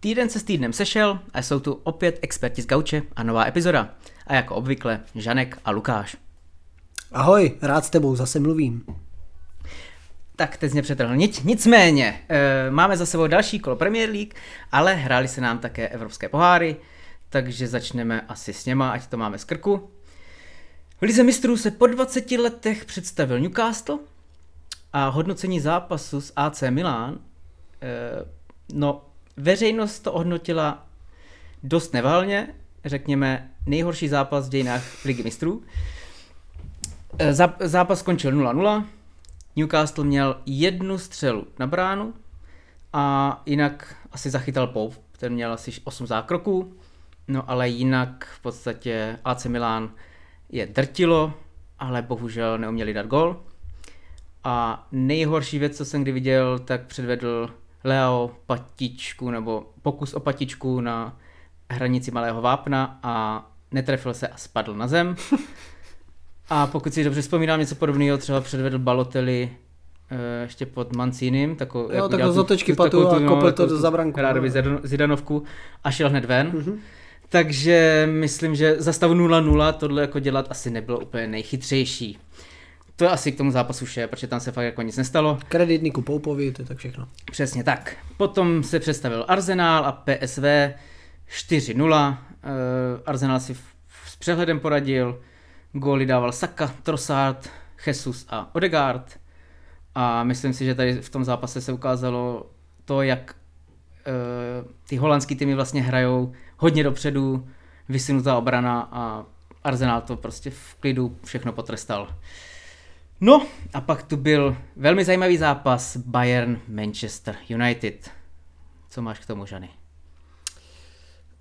Týden se s týdnem sešel a jsou tu opět experti z Gauče a nová epizoda. A jako obvykle Žanek a Lukáš. Ahoj, rád s tebou zase mluvím. Tak teď mě přetrhl. Nic, nicméně, e, máme za sebou další kolo Premier League, ale hráli se nám také evropské poháry, takže začneme asi s něma, ať to máme z krku. V Lize mistrů se po 20 letech představil Newcastle a hodnocení zápasu s AC Milan, e, no veřejnost to ohodnotila dost nevalně, řekněme nejhorší zápas v dějinách Ligy mistrů. E, zápas skončil 0-0, Newcastle měl jednu střelu na bránu a jinak asi zachytal Pope, ten měl asi 8 zákroků, no ale jinak v podstatě AC Milan je drtilo, ale bohužel neuměli dát gol. A nejhorší věc, co jsem kdy viděl, tak předvedl Leo patičku nebo pokus o patičku na hranici malého vápna a netrefil se a spadl na zem. A pokud si dobře vzpomínám, něco podobného třeba předvedl Balotelli uh, ještě pod Mancínem. Tako, jo, takovou z otečky patu a kopl to za branku. Rádoby Zidanovku a šel hned ven. Mm-hmm. Takže myslím, že za stavu 0-0 tohle jako dělat asi nebylo úplně nejchytřejší. To je asi k tomu zápasu vše, protože tam se fakt jako nic nestalo. Kredit Niku Poupovi, to je tak všechno. Přesně tak. Potom se představil Arsenal a PSV 4-0. Uh, Arsenal si s přehledem poradil. Góly dával Saka, Trossard, Jesus a Odegaard. A myslím si, že tady v tom zápase se ukázalo to, jak uh, ty holandský týmy vlastně hrajou hodně dopředu, vysunutá obrana a Arsenal to prostě v klidu všechno potrestal. No a pak tu byl velmi zajímavý zápas Bayern Manchester United. Co máš k tomu, Žany?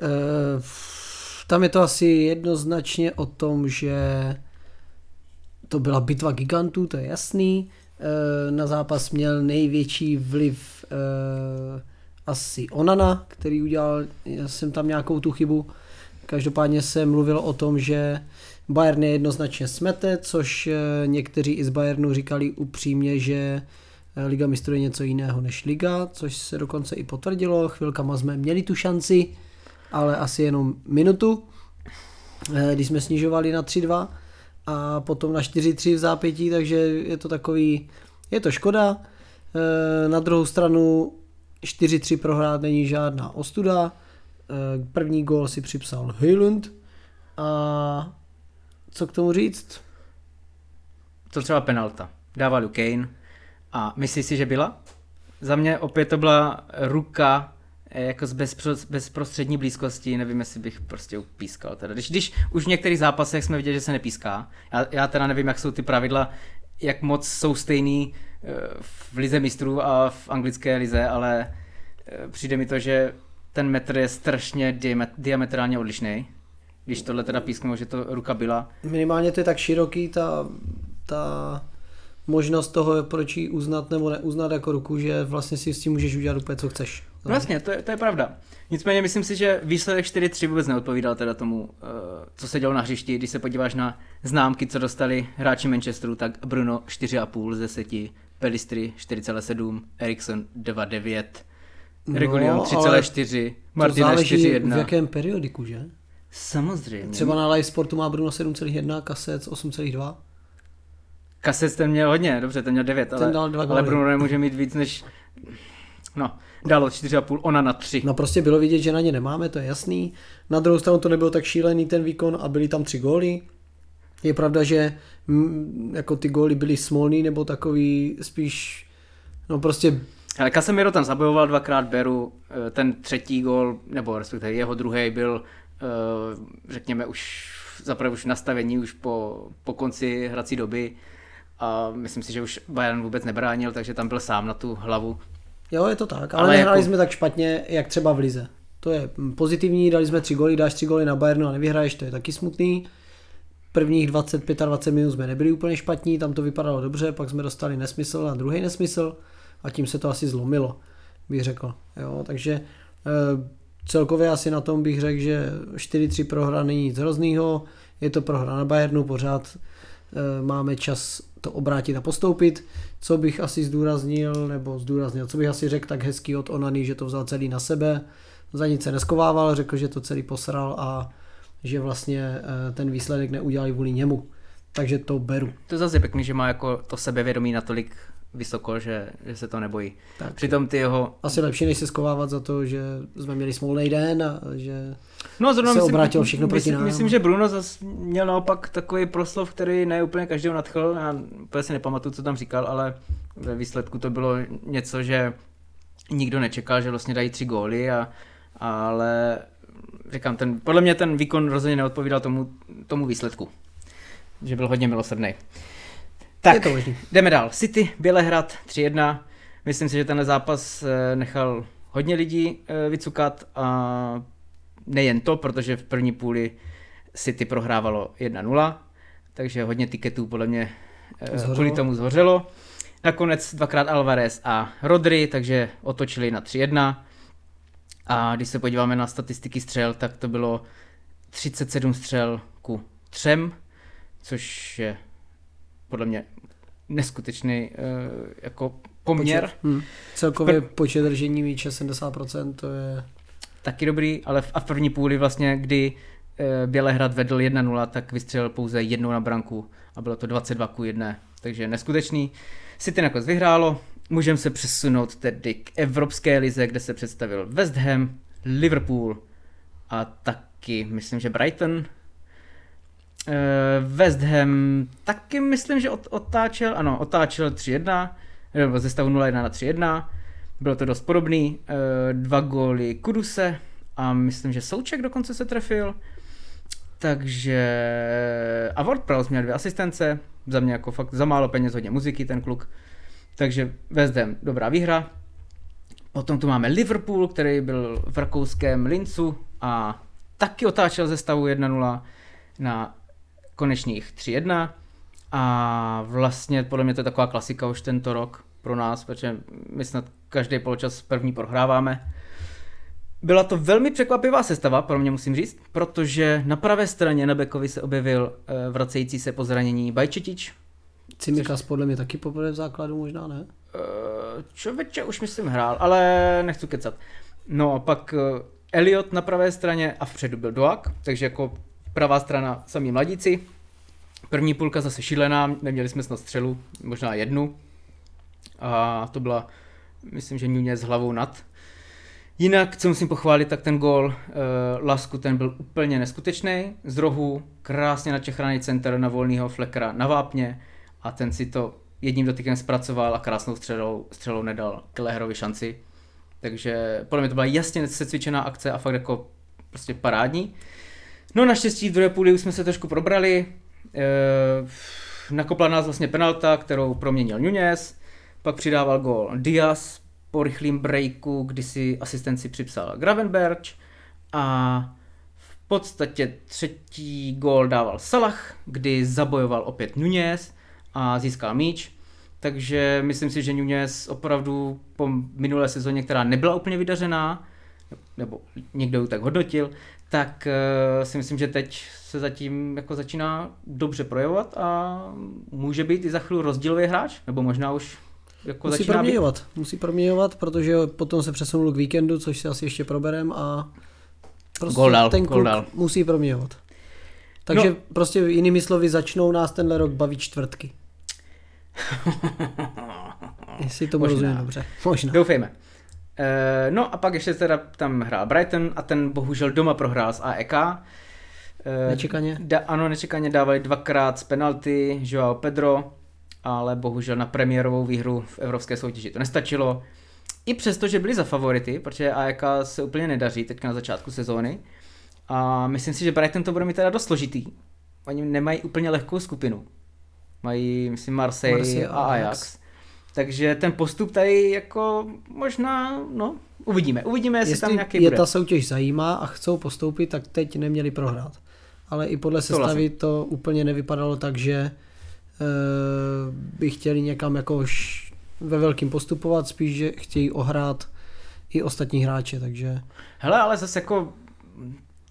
Uh, tam je to asi jednoznačně o tom, že to byla bitva gigantů, to je jasný. Uh, na zápas měl největší vliv uh, asi Onana, který udělal, já jsem tam nějakou tu chybu. Každopádně se mluvilo o tom, že Bayern je jednoznačně smete, což eh, někteří i z Bayernu říkali upřímně, že eh, Liga mistrů je něco jiného než Liga, což se dokonce i potvrdilo. Chvilkama jsme měli tu šanci, ale asi jenom minutu, eh, když jsme snižovali na 3-2 a potom na 4-3 v zápětí, takže je to takový, je to škoda. Na druhou stranu 4-3 prohrát není žádná ostuda. První gól si připsal Hylund a co k tomu říct? To třeba penalta. Dával ju Kane a myslíš si, že byla? Za mě opět to byla ruka eh, jako z bezprostřední blízkosti, nevím, jestli bych prostě upískal. Teda. Když, když už v některých zápasech jsme viděli, že se nepíská, já, já teda nevím, jak jsou ty pravidla, jak moc jsou stejný eh, v lize mistrů a v anglické lize, ale eh, přijde mi to, že ten metr je strašně diametrálně odlišný když tohle teda písknu, že to ruka byla. Minimálně to je tak široký, ta, ta možnost toho, proč ji uznat nebo neuznat jako ruku, že vlastně si s tím můžeš udělat úplně, co chceš. No vlastně, to je, to je pravda. Nicméně myslím si, že výsledek 4-3 vůbec neodpovídal teda tomu, eh, co se dělo na hřišti. Když se podíváš na známky, co dostali hráči Manchesteru, tak Bruno 4,5 z 10, Pelistri 4,7, Erikson 2,9, Regulion 3,4, Martina 4,1. v jakém periodiku, že? Samozřejmě. Třeba na live sportu má Bruno 7,1, Kasec 8,2. Kasec ten měl hodně, dobře, ten měl 9, ten ale, dal dva ale Bruno nemůže mít víc než... No, dalo 4,5, ona na 3. No prostě bylo vidět, že na ně nemáme, to je jasný. Na druhou stranu to nebylo tak šílený ten výkon a byly tam tři góly. Je pravda, že m, mm, jako ty góly byly smolný nebo takový spíš, no prostě ale Casemiro tam zabojoval dvakrát Beru, eh, ten třetí gól, nebo respektive jeho druhý byl Eh, řekněme už zaprvé už nastavení už po, po konci hrací doby a myslím si, že už Bayern vůbec nebránil, takže tam byl sám na tu hlavu. Jo, je to tak, ale, ale nehráli jako... jsme tak špatně, jak třeba v Lize. To je pozitivní, dali jsme tři góly, dáš tři góly na Bayernu a nevyhraješ, to je taky smutný. Prvních 20-25 minut jsme nebyli úplně špatní, tam to vypadalo dobře, pak jsme dostali nesmysl na druhý nesmysl a tím se to asi zlomilo, bych řekl. Jo, takže eh, celkově asi na tom bych řekl, že 4-3 prohra není nic hroznýho, je to prohra na Bayernu, pořád e, máme čas to obrátit a postoupit. Co bych asi zdůraznil, nebo zdůraznil, co bych asi řekl tak hezký od Onany, že to vzal celý na sebe, za nic se neskovával, řekl, že to celý posral a že vlastně eh, ten výsledek neudělali kvůli němu. Takže to beru. To zase je pěkný, že má jako to sebevědomí natolik vysoko, že, že se to nebojí. Tak. Přitom ty jeho... Asi lepší, než se skovávat za to, že jsme měli smolný den a že no, zrovna se myslím, obrátil všechno proti nám. Myslím, že Bruno zase měl naopak takový proslov, který ne úplně každého nadchl. Já úplně si nepamatuju, co tam říkal, ale ve výsledku to bylo něco, že nikdo nečekal, že vlastně dají tři góly, a, ale říkám, ten, podle mě ten výkon rozhodně neodpovídal tomu, tomu výsledku. Že byl hodně milosrdný. Tak, je to možný. jdeme dál. City, Bělehrad 3-1. Myslím si, že tenhle zápas eh, nechal hodně lidí eh, vycukat a nejen to, protože v první půli City prohrávalo 1-0, takže hodně tiketů podle mě eh, zhořelo. kvůli tomu zhořelo. Nakonec dvakrát Alvarez a Rodri, takže otočili na 3-1. A když se podíváme na statistiky střel, tak to bylo 37 střel ku 3, což je podle mě neskutečný uh, jako poměr. Počet, hmm. Celkově Pr- počet držení míče 70%, to je... Taky dobrý, ale v, a v první půli vlastně, kdy uh, Bělehrad vedl 1-0, tak vystřelil pouze jednou na branku a bylo to 22 ku 1, takže neskutečný. City nakonec vyhrálo, můžeme se přesunout tedy k Evropské lize, kde se představil West Ham, Liverpool a taky, myslím, že Brighton West Ham taky myslím, že otáčel, ano, otáčel 3-1, nebo ze stavu 0-1 na 3-1. Bylo to dost podobný. Eh, dva góly Kuduse a myslím, že Souček dokonce se trefil. Takže... A WordPress měl dvě asistence, za mě jako fakt za málo peněz, hodně muziky ten kluk. Takže West Ham, dobrá výhra. Potom tu máme Liverpool, který byl v rakouském Lincu a taky otáčel ze stavu 1-0 na konečných 3-1 a vlastně podle mě to je taková klasika už tento rok pro nás, protože my snad každý poločas první prohráváme. Byla to velmi překvapivá sestava, pro mě musím říct, protože na pravé straně na Bekovi se objevil uh, vracející se po zranění Bajčetič. Cimikas podle mě taky poprvé v základu možná, ne? Uh, člověče už myslím hrál, ale nechci kecat. No a pak uh, Elliot na pravé straně a vpředu byl Doak, takže jako pravá strana samý mladíci. První půlka zase šílená, neměli jsme snad střelu, možná jednu. A to byla, myslím, že Nunez s hlavou nad. Jinak, co musím pochválit, tak ten gol uh, Lasku, ten byl úplně neskutečný. Z rohu krásně načechraný center na volného flekera na vápně a ten si to jedním dotykem zpracoval a krásnou střelou, střelou nedal Kelleherovi šanci. Takže podle mě to byla jasně secvičená akce a fakt jako prostě parádní. No naštěstí v druhé půli už jsme se trošku probrali. E, nakopla nás vlastně penalta, kterou proměnil Nunez, pak přidával gol Diaz po rychlým breaku, kdy si asistenci připsal Gravenberg a v podstatě třetí gól dával Salah, kdy zabojoval opět Nunez a získal míč. Takže myslím si, že Nunez opravdu po minulé sezóně, která nebyla úplně vydařená, nebo někdo ji tak hodnotil, tak uh, si myslím, že teď se zatím jako začíná dobře projevovat a může být i za chvíli rozdílový hráč, nebo možná už jako musí proměňovat, být. musí proměňovat, protože potom se přesunul k víkendu, což si asi ještě proberem a prostě Goldal, ten kluk Goldal. musí proměňovat. Takže no. prostě jinými slovy začnou nás tenhle rok bavit čtvrtky. Jestli to rozumím dobře. Možná. Doufejme. Uh, no a pak ještě teda tam hrál Brighton a ten bohužel doma prohrál s AEK. Uh, nečekaně? Da, ano, nečekaně dávali dvakrát z penalty Joao Pedro, ale bohužel na premiérovou výhru v evropské soutěži to nestačilo. I přesto, že byli za favority, protože AEK se úplně nedaří teďka na začátku sezóny. A myslím si, že Brighton to bude mít teda dost složitý. Oni nemají úplně lehkou skupinu. Mají, myslím, Marseille, Marseille a Ajax. Ajax. Takže ten postup tady jako možná, no, uvidíme. Uvidíme, jestli, jestli tam nějaký je bude. ta soutěž zajímá a chcou postoupit, tak teď neměli prohrát. Ale i podle sestavy to, to úplně nevypadalo tak, že e, by chtěli někam jako ve velkým postupovat, spíš, že chtějí ohrát i ostatní hráče, takže... Hele, ale zase jako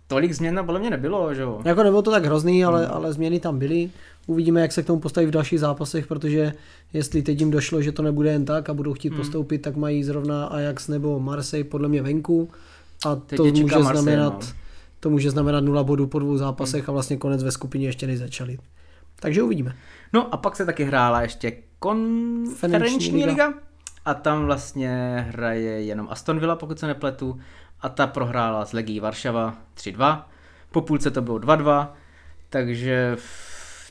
tolik změn podle mě nebylo, že jo? Jako nebylo to tak hrozný, ale, hmm. ale změny tam byly. Uvidíme, jak se k tomu postaví v dalších zápasech, protože jestli teď jim došlo, že to nebude jen tak a budou chtít hmm. postoupit, tak mají zrovna Ajax nebo Marseille podle mě venku. A Teď to může, Marseille, znamenat, no. to může znamenat nula bodů po dvou zápasech a vlastně konec ve skupině ještě než začali. Takže uvidíme. No a pak se taky hrála ještě konferenční liga. liga. A tam vlastně hraje jenom Aston Villa, pokud se nepletu. A ta prohrála s Legií Varšava 3-2. Po půlce to bylo 2-2, takže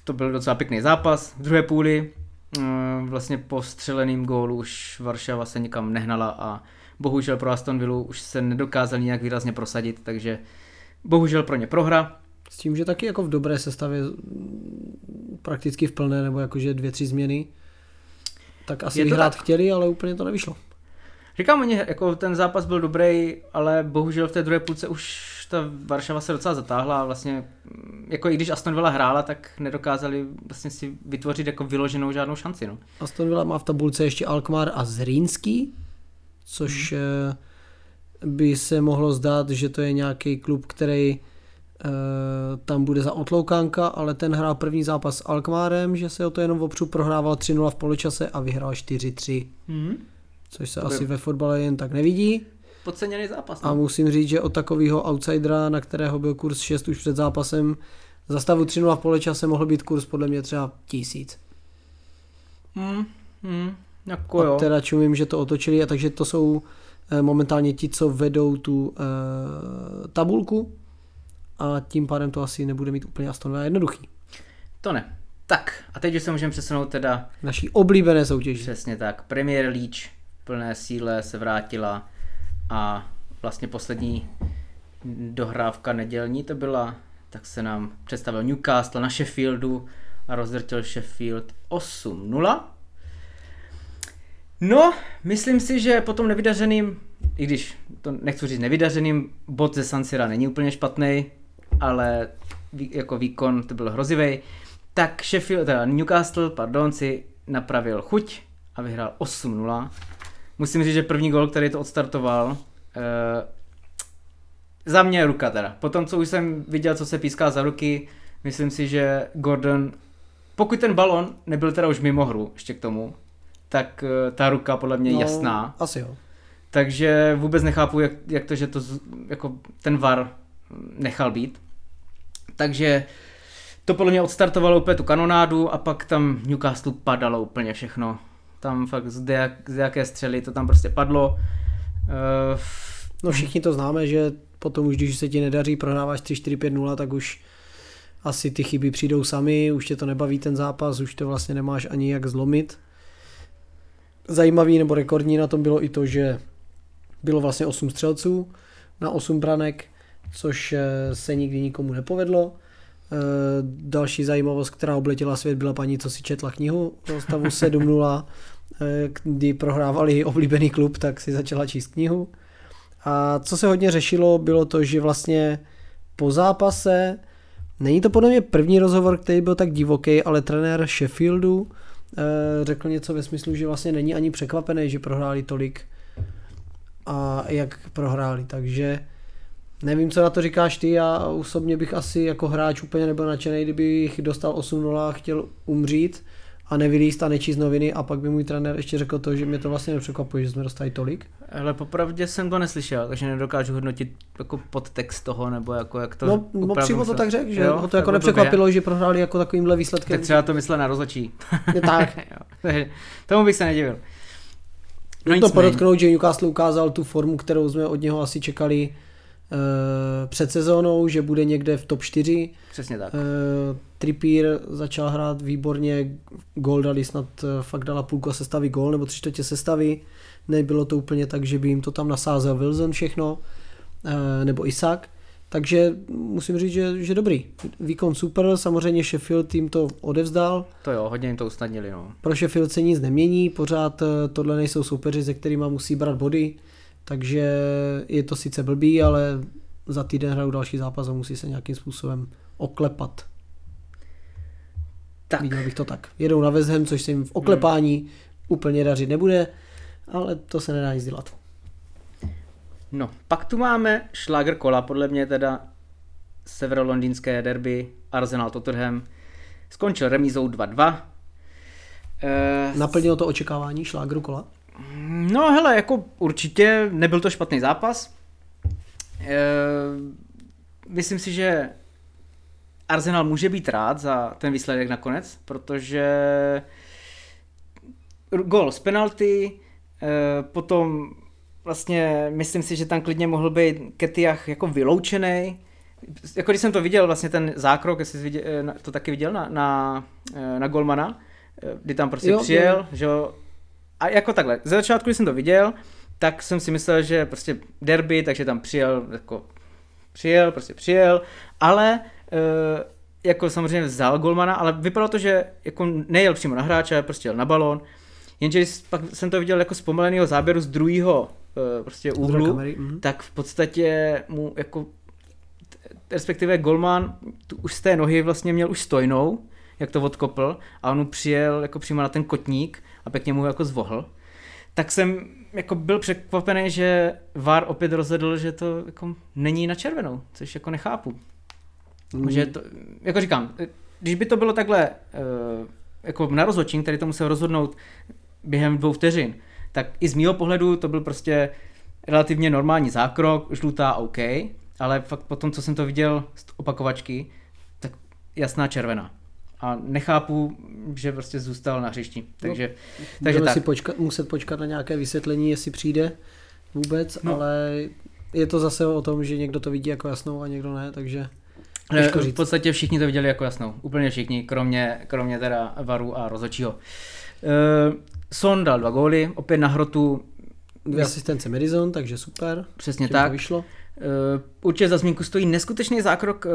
to byl docela pěkný zápas. V druhé půli mm, vlastně po střeleným gólu už Varšava se nikam nehnala a bohužel pro Aston Villa už se nedokázali nějak výrazně prosadit, takže bohužel pro ně prohra. S tím, že taky jako v dobré sestavě prakticky v plné, nebo jakože dvě, tři změny, tak asi vyhrát tak. chtěli, ale úplně to nevyšlo. Říkám, oni, jako ten zápas byl dobrý, ale bohužel v té druhé půlce už ta Varšava se docela zatáhla a vlastně, mm, jako i když Aston Villa hrála, tak nedokázali vlastně si vytvořit jako vyloženou žádnou šanci, no. Aston Villa má v tabulce ještě Alkmaar a Zrínský, což hmm. by se mohlo zdát, že to je nějaký klub, který eh, tam bude za otloukánka, ale ten hrál první zápas s Alkmaarem, že se o to jenom opřu prohrával 3-0 v poločase a vyhrál 4-3, Mm-hmm. což se To by- asi ve fotbale jen tak nevidí. Podceněný zápas, A no. musím říct, že od takového outsidera, na kterého byl kurz 6 už před zápasem, za stavu 3-0 v poločase mohl být kurz podle mě třeba tisíc. Mm, mm, jako A jo. teda čumím, že to otočili, a takže to jsou eh, momentálně ti, co vedou tu e, tabulku a tím pádem to asi nebude mít úplně Aston jednoduchý. To ne. Tak, a teď už se můžeme přesunout teda Naší oblíbené soutěži. Přesně tak. Premier League v plné síle se vrátila a vlastně poslední dohrávka nedělní to byla, tak se nám představil Newcastle na Sheffieldu a rozdrtil Sheffield 8-0. No, myslím si, že po tom nevydařeným, i když to nechci říct nevydařeným, bod ze San Sira není úplně špatný, ale jako výkon to byl hrozivý, tak Sheffield, teda Newcastle, pardon, si napravil chuť a vyhrál 8-0. Musím říct, že první gol, který to odstartoval, eh, za mě ruka teda. Potom, co už jsem viděl, co se píská za ruky, myslím si, že Gordon, pokud ten balon nebyl teda už mimo hru, ještě k tomu, tak eh, ta ruka podle mě je jasná. Asi jo. Takže vůbec nechápu, jak, jak to, že to jako ten VAR nechal být. Takže to podle mě odstartovalo úplně tu kanonádu a pak tam Newcastle padalo úplně všechno. Tam fakt z, jak, z jaké střely to tam prostě padlo. Uh, No všichni to známe, že potom už když se ti nedaří, prohráváš 3-4-5-0, tak už asi ty chyby přijdou sami, už tě to nebaví ten zápas, už to vlastně nemáš ani jak zlomit. Zajímavý nebo rekordní na tom bylo i to, že bylo vlastně 8 střelců na 8 branek, což eh, se nikdy nikomu nepovedlo. Eh, Další zajímavost, která obletěla svět, byla paní, co si četla knihu do stavu 7-0, eh, kdy prohrávali oblíbený klub, tak si začala číst knihu. A co se hodně řešilo, bylo to, že vlastně po zápase, není to podle mě první rozhovor, který byl tak divoký, ale trenér Sheffieldu eh, řekl něco ve smyslu, že vlastně není ani překvapený, že prohráli tolik a jak prohráli, takže nevím, co na to říkáš ty, já osobně bych asi jako hráč úplně nebyl nadšený, kdybych dostal 8-0 a chtěl umřít a nevylíst a nečíst noviny a pak by můj trenér ještě řekl to, že mě to vlastně nepřekvapuje, že jsme dostali tolik. ale popravdě jsem to neslyšel, takže nedokážu hodnotit jako podtext toho, nebo jako jak to No, no přímo to tak řekl, že Jo, ho to jako nepřekvapilo, že prohráli jako takovýmhle výsledkem. Tak třeba to myslel na rozhodčí. Tak. Takže tomu bych se nedivil. No to podotknout, že Newcastle ukázal tu formu, kterou jsme od něho asi čekali před sezónou, že bude někde v top 4. Přesně tak. Uh, Trippier začal hrát výborně, gol dali snad, eh, fakt dala půlku a sestavy gol, nebo tři čtvrtě sestavy. Nebylo to úplně tak, že by jim to tam nasázel Wilson všechno, nebo Isak. Takže musím říct, že, že dobrý. Výkon super, samozřejmě Sheffield tým to odevzdal. To jo, hodně jim to usnadnili, no. Pro Sheffield se nic nemění, pořád eh, tohle nejsou soupeři, se kterými musí brát body, takže je to sice blbý, ale za týden hrajou další zápas a musí se nějakým způsobem oklepat. Tak, Viděl bych to tak. Jedou na West Ham, což se jim v oklepání úplně dařit nebude, ale to se nedá nic dělat. no, pak tu máme šláger kola, podle mě teda severolondýnské derby Arsenal Tottenham. Skončil remízou 2-2. Eh, Naplnilo to očekávání šlágru kola? No hele, jako určitě nebyl to špatný zápas. myslím si, že Arsenal může být rád za ten výsledek nakonec, protože gol z penalty, e, potom vlastně myslím si, že tam klidně mohl být Ketiach jako vyloučený. Jako když jsem to viděl, vlastně ten zákrok, jestli jsi viděl, e, to taky viděl na, na, e, na Golmana, kdy tam prostě jo, přijel, jo. že jo, a jako takhle, ze začátku, když jsem to viděl, tak jsem si myslel, že prostě derby, takže tam přijel, jako přijel, prostě přijel, ale e, jako samozřejmě vzal golmana, ale vypadalo to, že jako nejel přímo na hráče, prostě jel na balón, jenže pak jsem to viděl jako zpomaleného záběru z druhého e, prostě úhlu, kamery, mm-hmm. tak v podstatě mu jako respektive golman tu už z té nohy vlastně měl už stojnou, jak to odkopl a on mu přijel jako přímo na ten kotník a pěkně mu jako zvohl, tak jsem jako byl překvapený, že VAR opět rozhodl, že to jako není na červenou, což jako nechápu. Mm. Že to, jako říkám, když by to bylo takhle uh, jako na rozhodčím, který to musel rozhodnout během dvou vteřin, tak i z mýho pohledu to byl prostě relativně normální zákrok, žlutá OK, ale fakt potom, co jsem to viděl z opakovačky, tak jasná červená a nechápu, že prostě zůstal na hřišti. Takže, no, takže tak. si počkat, muset počkat na nějaké vysvětlení, jestli přijde vůbec, no. ale je to zase o tom, že někdo to vidí jako jasnou a někdo ne, takže v podstatě všichni to viděli jako jasnou. Úplně všichni, kromě, kromě teda Varu a Rozočího. Uh, Son dal dva góly, opět na hrotu. Dvě asistence Madison, takže super. Přesně tak. vyšlo. Uh, určitě za zmínku stojí neskutečný zákrok uh,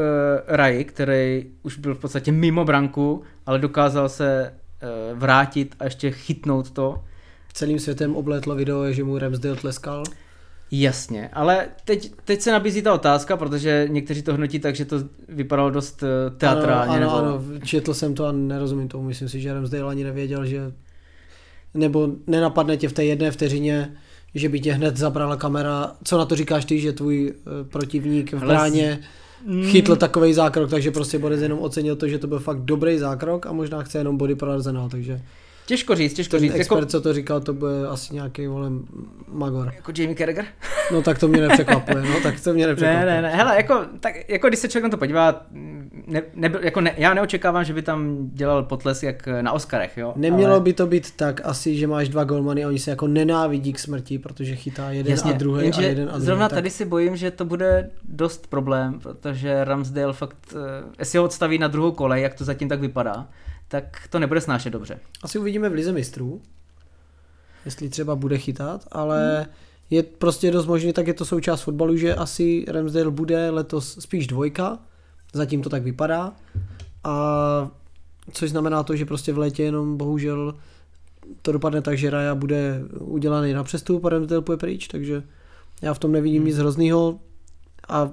Rai, který už byl v podstatě mimo branku, ale dokázal se uh, vrátit a ještě chytnout to. Celým světem oblétlo video, že mu Ramsdale tleskal. Jasně, ale teď, teď se nabízí ta otázka, protože někteří to hnotí tak, že to vypadalo dost teatrálně. Ano, ano, nebo... ano, četl jsem to a nerozumím tomu, myslím si, že Ramsdale ani nevěděl, že nebo nenapadne tě v té jedné vteřině, že by tě hned zabrala kamera. Co na to říkáš ty, že tvůj eh, protivník v bráně mm. chytl takový zákrok, takže prostě Boris jenom ocenil to, že to byl fakt dobrý zákrok a možná chce jenom body pro Arsenal, takže... Těžko říct, těžko Ten říct. expert, jako... co to říkal, to bude asi nějaký volem magor. Jako Jamie Carragher? No tak to mě nepřekvapuje, no tak to mě nepřekvapuje. Ne, ne, ne, hele, jako, tak, jako když se člověk na to podívá, ne, ne, jako ne, já neočekávám, že by tam dělal potles jak na Oscarech, jo. Nemělo ale... by to být tak asi, že máš dva golmany a oni se jako nenávidí k smrti, protože chytá jeden Jasně, a druhý a jeden a druhý. Zrovna tak... tady si bojím, že to bude dost problém, protože Ramsdale fakt, eh, jestli ho odstaví na druhou kolej, jak to zatím tak vypadá, tak to nebude snášet dobře. Asi uvidíme v Lize mistrů, jestli třeba bude chytat, ale hmm. je prostě dost možné, tak je to součást fotbalu, že asi Ramsdale bude letos spíš dvojka, zatím to tak vypadá. A což znamená to, že prostě v létě jenom bohužel to dopadne tak, že Raja bude udělaný na přestup a Ramsdale půjde pryč, takže já v tom nevidím hmm. nic hroznýho a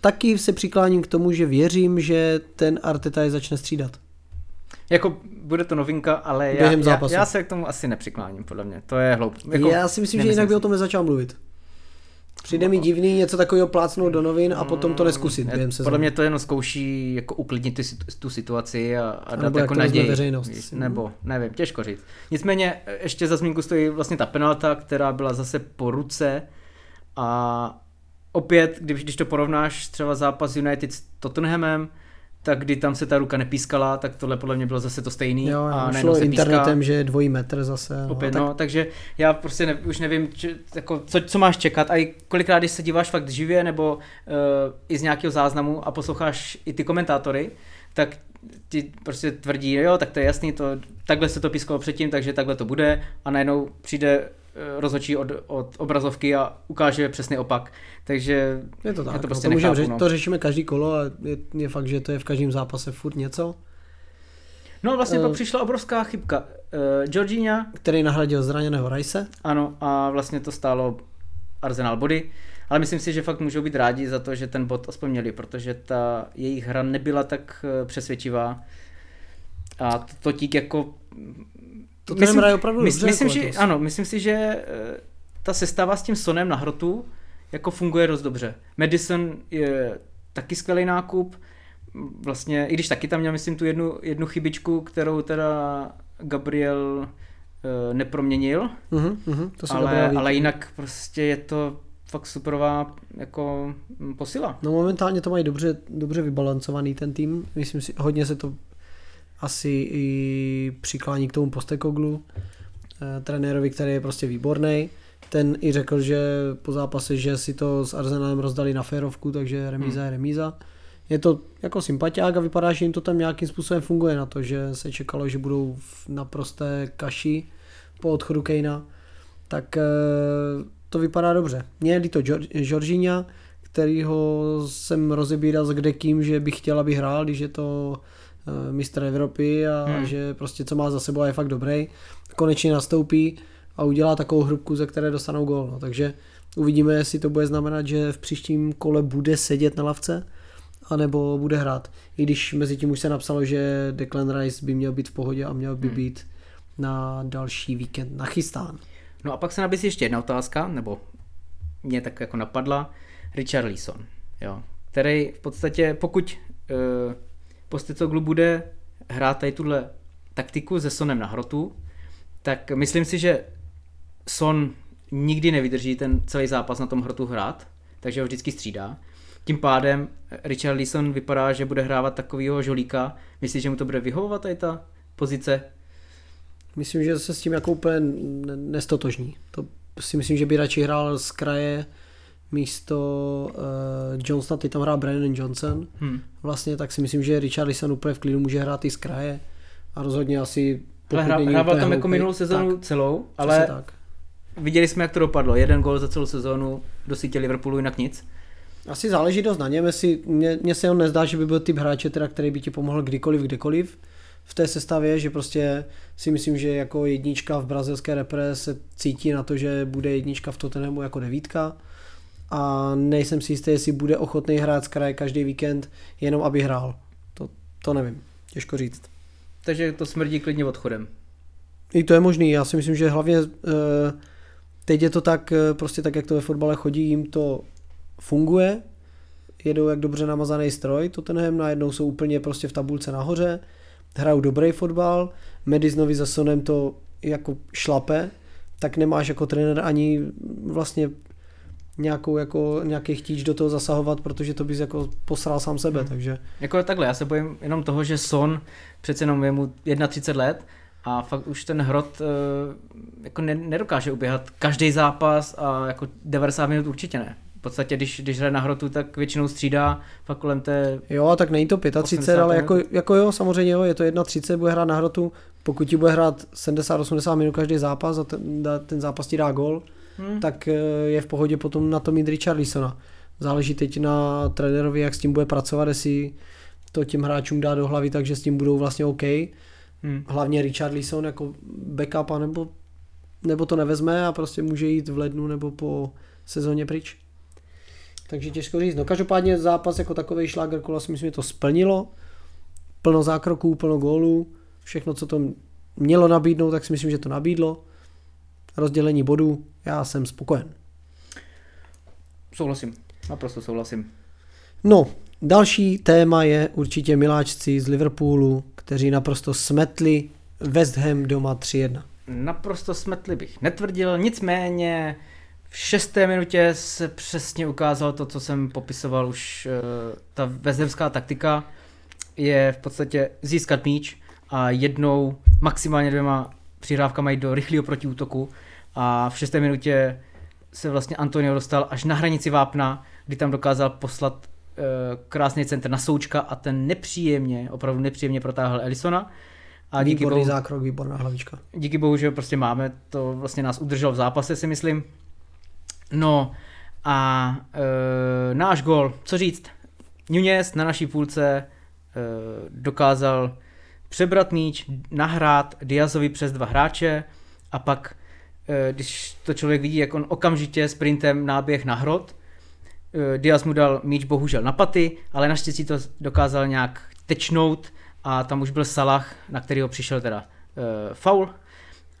taky se přikláním k tomu, že věřím, že ten Arteta je začne střídat. Jako bude to novinka, ale já, já, já, se k tomu asi nepřikláním, podle mě. To je hloup. Jako, já si myslím, že jinak by o tom nezačal mluvit. Přijde mi divný něco takového plácnout do novin a potom to neskusit během sezóny. Podle mě to jenom zkouší jako uklidnit tu, tu situaci a, a dát jako naději. veřejnost. Nebo, nevím, těžko říct. Nicméně ještě za zmínku stojí vlastně ta penalta, která byla zase po ruce a opět, když, když to porovnáš třeba zápas United s Tottenhamem, tak kdy tam se ta ruka nepískala, tak tohle podle mě bylo zase to stejný. Jo, a šlo se internetem, píská. že je dvojí metr zase. No, Opět, tak... no, takže já prostě ne, už nevím, či, jako, co, co máš čekat a i kolikrát, když se díváš fakt živě nebo uh, i z nějakého záznamu a posloucháš i ty komentátory, tak ti prostě tvrdí, jo, tak to je jasný, to, takhle se to pískalo předtím, takže takhle to bude a najednou přijde Eh, rozhodčí od, od obrazovky a ukáže přesný opak. Takže je to tak. To, prostě no, to, nechápu, řeš, no. to řešíme každý kolo a je, je fakt, že to je v každém zápase furt něco. No vlastně uh, pak přišla obrovská chybka. Uh, Georgina, který nahradil zraněného Rice. Ano a vlastně to stálo Arsenal body. Ale myslím si, že fakt můžou být rádi za to, že ten bod aspoň měli, protože ta jejich hra nebyla tak přesvědčivá. A to, to tík jako to myslím, hraje opravdu dobře. Myslím, jako že, ano, myslím si, že eh, ta sestava s tím Sonem na hrotu jako funguje dost dobře. Madison je taky skvělý nákup, vlastně, i když taky tam měl, myslím, tu jednu, jednu chybičku, kterou teda Gabriel uh, neproměnil, uh-huh, uh-huh, to ale, ale jinak prostě je to fakt superová jako mm, posila. No momentálně to mají dobře, dobře vybalancovaný ten tým. Myslím si, hodně se to asi i přiklání k tomu Postekoglu, eh, trenérovi, který je prostě výborný. Ten i řekl, že po zápase, že si to s Arsenalem rozdali na férovku, takže remíza hmm. je remíza. Je to jako sympatiák a vypadá, že jim to tam nějakým způsobem funguje na to, že se čekalo, že budou v naprosté kaši po odchodu Kejna. Tak eh, to vypadá dobře. Mně je líto Georgina, kterýho jsem rozebíral s kdekým, že bych chtěl, aby hrál, když je to mistr Evropy a hmm. že prostě co má za sebou a je fakt dobrý. Konečně nastoupí a udělá takovou hrubku, ze které dostanou gól. No. Takže uvidíme, jestli to bude znamenat, že v příštím kole bude sedět na lavce, anebo bude hrát. I když mezi tím už se napsalo, že Declan Rice by měl být v pohodě a měl by hmm. být na další víkend nachystán. No a pak se nabízí ještě jedna otázka, nebo mě tak jako napadla, Richard Leeson, jo, který v podstatě, pokud uh, Postecoglu bude hrát tady tuhle taktiku se Sonem na hrotu, tak myslím si, že Son nikdy nevydrží ten celý zápas na tom hrotu hrát, takže ho vždycky střídá. Tím pádem Richard Leeson vypadá, že bude hrávat takovýho žolíka. Myslíš, že mu to bude vyhovovat tady ta pozice? Myslím, že se s tím jako úplně nestotožní. To si myslím, že by radši hrál z kraje místo uh, Johnsona, teď tam hrál Brandon Johnson. Hmm. Vlastně tak si myslím, že Richard Lisson úplně v klidu může hrát i z kraje a rozhodně asi ale hra, hrával tam jako minulou sezónu tak, celou, ale tak. viděli jsme, jak to dopadlo. Jeden gol za celou sezónu do sítě Liverpoolu, jinak nic. Asi záleží dost na něm, jestli, mně, mně se on nezdá, že by byl typ hráče, teda, který by ti pomohl kdykoliv, kdekoliv v té sestavě, že prostě si myslím, že jako jednička v brazilské repre se cítí na to, že bude jednička v Tottenhamu jako devítka a nejsem si jistý, jestli bude ochotný hrát z kraje každý víkend, jenom aby hrál. To, to nevím, těžko říct. Takže to smrdí klidně odchodem. I to je možný, já si myslím, že hlavně uh, teď je to tak, uh, prostě tak, jak to ve fotbale chodí, jim to funguje, jedou jak dobře namazaný stroj, Tottenham najednou jsou úplně prostě v tabulce nahoře, hrajou dobrý fotbal, Mediznovi za Sonem to jako šlape, tak nemáš jako trenér ani vlastně nějakou jako, nějaký chtíč do toho zasahovat, protože to bys jako posral sám sebe, hmm. takže. Jako takhle, já se bojím jenom toho, že Son přece jenom je mu 31 let a fakt už ten hrot uh, jako ne, nedokáže uběhat každý zápas a jako 90 minut určitě ne podstatě, když, když hraje na hrotu, tak většinou střídá fakt kolem té... Jo, tak není to 35, ale jako, jako jo, samozřejmě jo, je to 1,30, bude hrát na hrotu, pokud ti bude hrát 70-80 minut každý zápas a ten, ten zápas ti dá gol, hmm. tak eh, je v pohodě potom na to mít Richarlisona. Záleží teď na trenérovi, jak s tím bude pracovat, jestli to těm hráčům dá do hlavy, takže s tím budou vlastně OK. Hmm. Hlavně Richarlison jako backup, nebo, nebo to nevezme a prostě může jít v lednu nebo po sezóně pryč. Takže těžko říct. No každopádně zápas jako takový šláger kola si myslím, že to splnilo. Plno zákroků, plno gólů, všechno, co to mělo nabídnout, tak si myslím, že to nabídlo. Rozdělení bodů, já jsem spokojen. Souhlasím, naprosto souhlasím. No, další téma je určitě miláčci z Liverpoolu, kteří naprosto smetli West Ham doma 3-1. Naprosto smetli bych netvrdil, nicméně v šesté minutě se přesně ukázalo to, co jsem popisoval už. Eh, ta vezdemská taktika je v podstatě získat míč a jednou, maximálně dvěma přihrávkama jít do rychlého protiútoku a v šesté minutě se vlastně Antonio dostal až na hranici vápna, kdy tam dokázal poslat uh, krásný center na součka a ten nepříjemně, opravdu nepříjemně protáhl Elisona. A díky Výborný bohu, zákrok, výborná hlavička. Díky bohu, že prostě máme, to vlastně nás udrželo v zápase, si myslím. No a e, náš gol, co říct, Nunez na naší půlce e, dokázal přebrat míč, nahrát Diazovi přes dva hráče a pak, e, když to člověk vidí, jak on okamžitě sprintem náběh na hrot, e, Diaz mu dal míč bohužel na paty, ale naštěstí to dokázal nějak tečnout a tam už byl Salah, na kterého přišel teda e, faul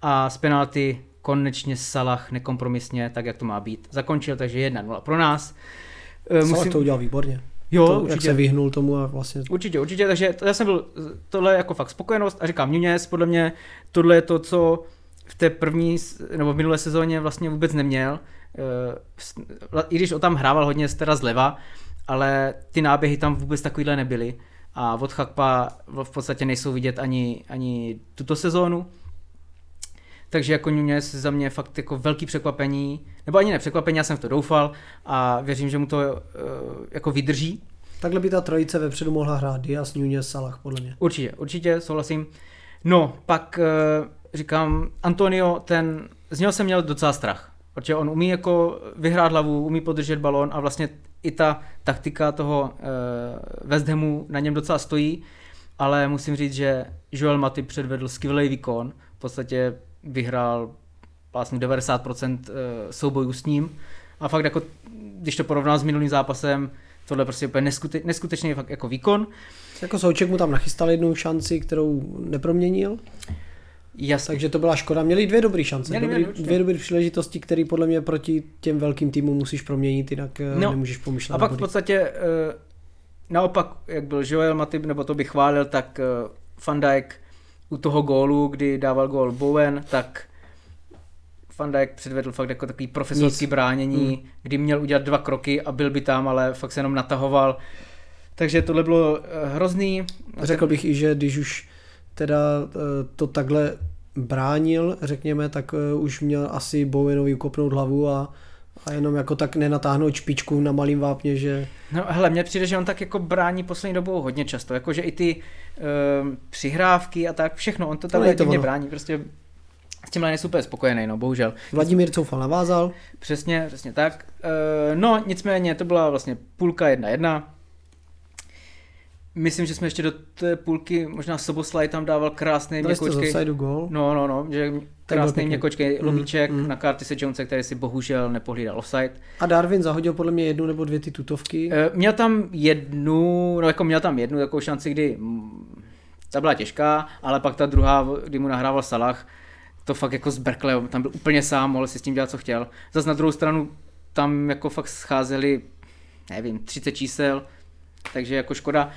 a z penalty konečně Salah nekompromisně, tak jak to má být, zakončil, takže 1-0 pro nás. Musím... Salah to udělal výborně. Jo, to, určitě. Jak se vyhnul tomu a vlastně... Určitě, určitě, takže to, já jsem byl, tohle jako fakt spokojenost a říkám, Nunez, podle mě tohle je to, co v té první, nebo v minulé sezóně vlastně vůbec neměl. Eh, I když on tam hrával hodně teda zleva, ale ty náběhy tam vůbec takovýhle nebyly. A od Chakpa v podstatě nejsou vidět ani, ani tuto sezónu. Takže jako Nunez za mě fakt jako velký překvapení, nebo ani ne překvapení, já jsem v to doufal a věřím, že mu to uh, jako vydrží. Takhle by ta trojice vepředu mohla hrát Diaz, Nunez, Salah, podle mě. Určitě, určitě, souhlasím. No, pak uh, říkám, Antonio, ten, z něho jsem měl docela strach, protože on umí jako vyhrát hlavu, umí podržet balón a vlastně i ta taktika toho uh, West Hamu na něm docela stojí, ale musím říct, že Joel Matip předvedl skvělý výkon, v podstatě vyhrál vlastně 90% eh, soubojů s ním a fakt jako, když to porovnám s minulým zápasem, tohle prostě úplně neskute, neskutečný fakt jako výkon. Jako Souček mu tam nachystal jednu šanci, kterou neproměnil. Jasně. Takže to byla škoda. Měli dvě dobré šance, měli, dobrý, měli, dvě dobré příležitosti, které podle mě proti těm velkým týmům musíš proměnit, jinak eh, no. nemůžeš pomýšlet. A pak v podstatě eh, naopak, jak byl Joel Matip, nebo to bych chválil, tak Van Dijk u toho gólu, kdy dával gól Bowen, tak Van Dijk předvedl fakt jako takový profesorský Nic. bránění, hmm. kdy měl udělat dva kroky a byl by tam, ale fakt se jenom natahoval. Takže tohle bylo eh, hrozný. Řekl bych i, že když už teda eh, to takhle bránil, řekněme, tak eh, už měl asi Bowenovi ukopnout hlavu a a jenom jako tak nenatáhnout špičku na malým vápně, že... No hele, mně přijde, že on tak jako brání poslední dobou hodně často, jakože i ty uh, přihrávky a tak, všechno, on to tam divně brání, prostě s tímhle nejsem úplně spokojený, no bohužel. Vladimír Coufal navázal. Přesně, přesně tak. Uh, no, nicméně, to byla vlastně půlka jedna jedna. Myslím, že jsme ještě do té půlky, možná Soboslaj tam dával krásný měkočkej. No, no, no, že krásný měkočkej mm, lomíček mm. na karty se Jonese, který si bohužel nepohlídal offside. A Darwin zahodil podle mě jednu nebo dvě ty tutovky. E, měl tam jednu, no jako měl tam jednu takovou šanci, kdy ta byla těžká, ale pak ta druhá, kdy mu nahrával Salah, to fakt jako zbrkle, tam byl úplně sám, mohl si s tím dělat, co chtěl. Zase na druhou stranu tam jako fakt scházeli, nevím, 30 čísel, takže jako škoda.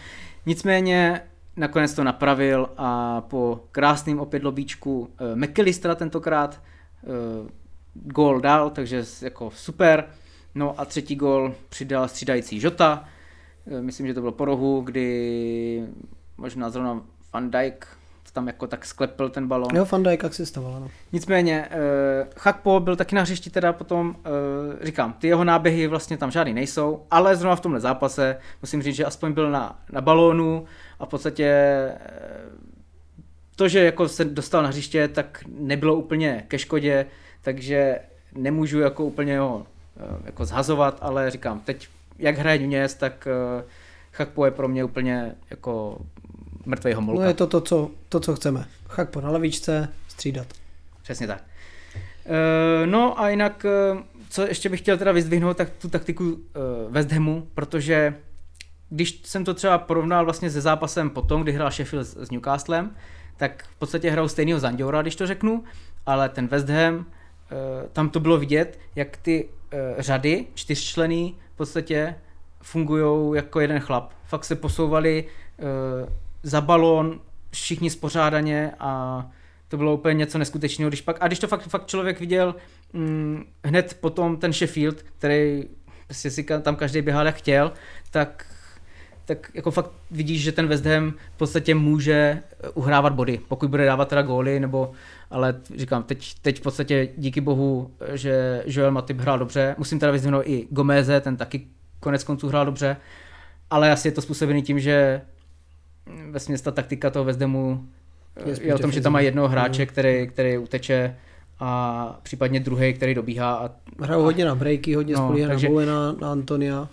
Nicméně nakonec to napravil a po krásným opět lobíčku uh, McAllistera tentokrát uh, gól dal, takže jako super. No a třetí gól přidal střídající Žota. Uh, myslím, že to bylo po rohu, kdy možná zrovna Van Dijk tam jako tak sklepil ten balon. Jo, Van Dijk asistoval, no. Nicméně, uh, Chakpo byl taky na hřišti teda potom, uh, říkám, ty jeho náběhy vlastně tam žádný nejsou, ale zrovna v tomhle zápase musím říct, že aspoň byl na, na balónu a v podstatě uh, to, že jako se dostal na hřiště, tak nebylo úplně ke škodě, takže nemůžu jako úplně ho uh, jako zhazovat, ale říkám, teď jak hraje Nunez, tak uh, Chakpo je pro mě úplně jako mrtvý homolka. No je to to, co, to, co chceme. Chak po na lavičce, střídat. Přesně tak. Uh, no a jinak, uh, co ještě bych chtěl teda vyzdvihnout, tak tu taktiku uh, West Hamu, protože když jsem to třeba porovnal vlastně se zápasem potom, kdy hrál Sheffield s Newcastlem, tak v podstatě hrál stejného Zandiora, když to řeknu, ale ten West Ham, tam to bylo vidět, jak ty řady čtyřčlený v podstatě fungují jako jeden chlap. Fakt se posouvali za balón, všichni spořádaně a to bylo úplně něco neskutečného. Když pak, a když to fakt, fakt člověk viděl hm, hned potom ten Sheffield, který prostě si tam každý běhal jak chtěl, tak tak jako fakt vidíš, že ten West Ham v podstatě může eh, uhrávat body, pokud bude dávat teda góly, nebo, ale říkám, teď, teď v podstatě díky bohu, že Joel Matip hrál dobře, musím teda vyzvinout i Gomeze, ten taky konec konců hrál dobře, ale asi je to způsobený tím, že ve ta taktika toho Hamu je, je o tom, že tam má jednoho hráče, mm. který, který uteče a případně druhý, který dobíhá. A, Hrajou hodně na breaky, hodně no, spolíhá takže, na Bowena, na Antonia.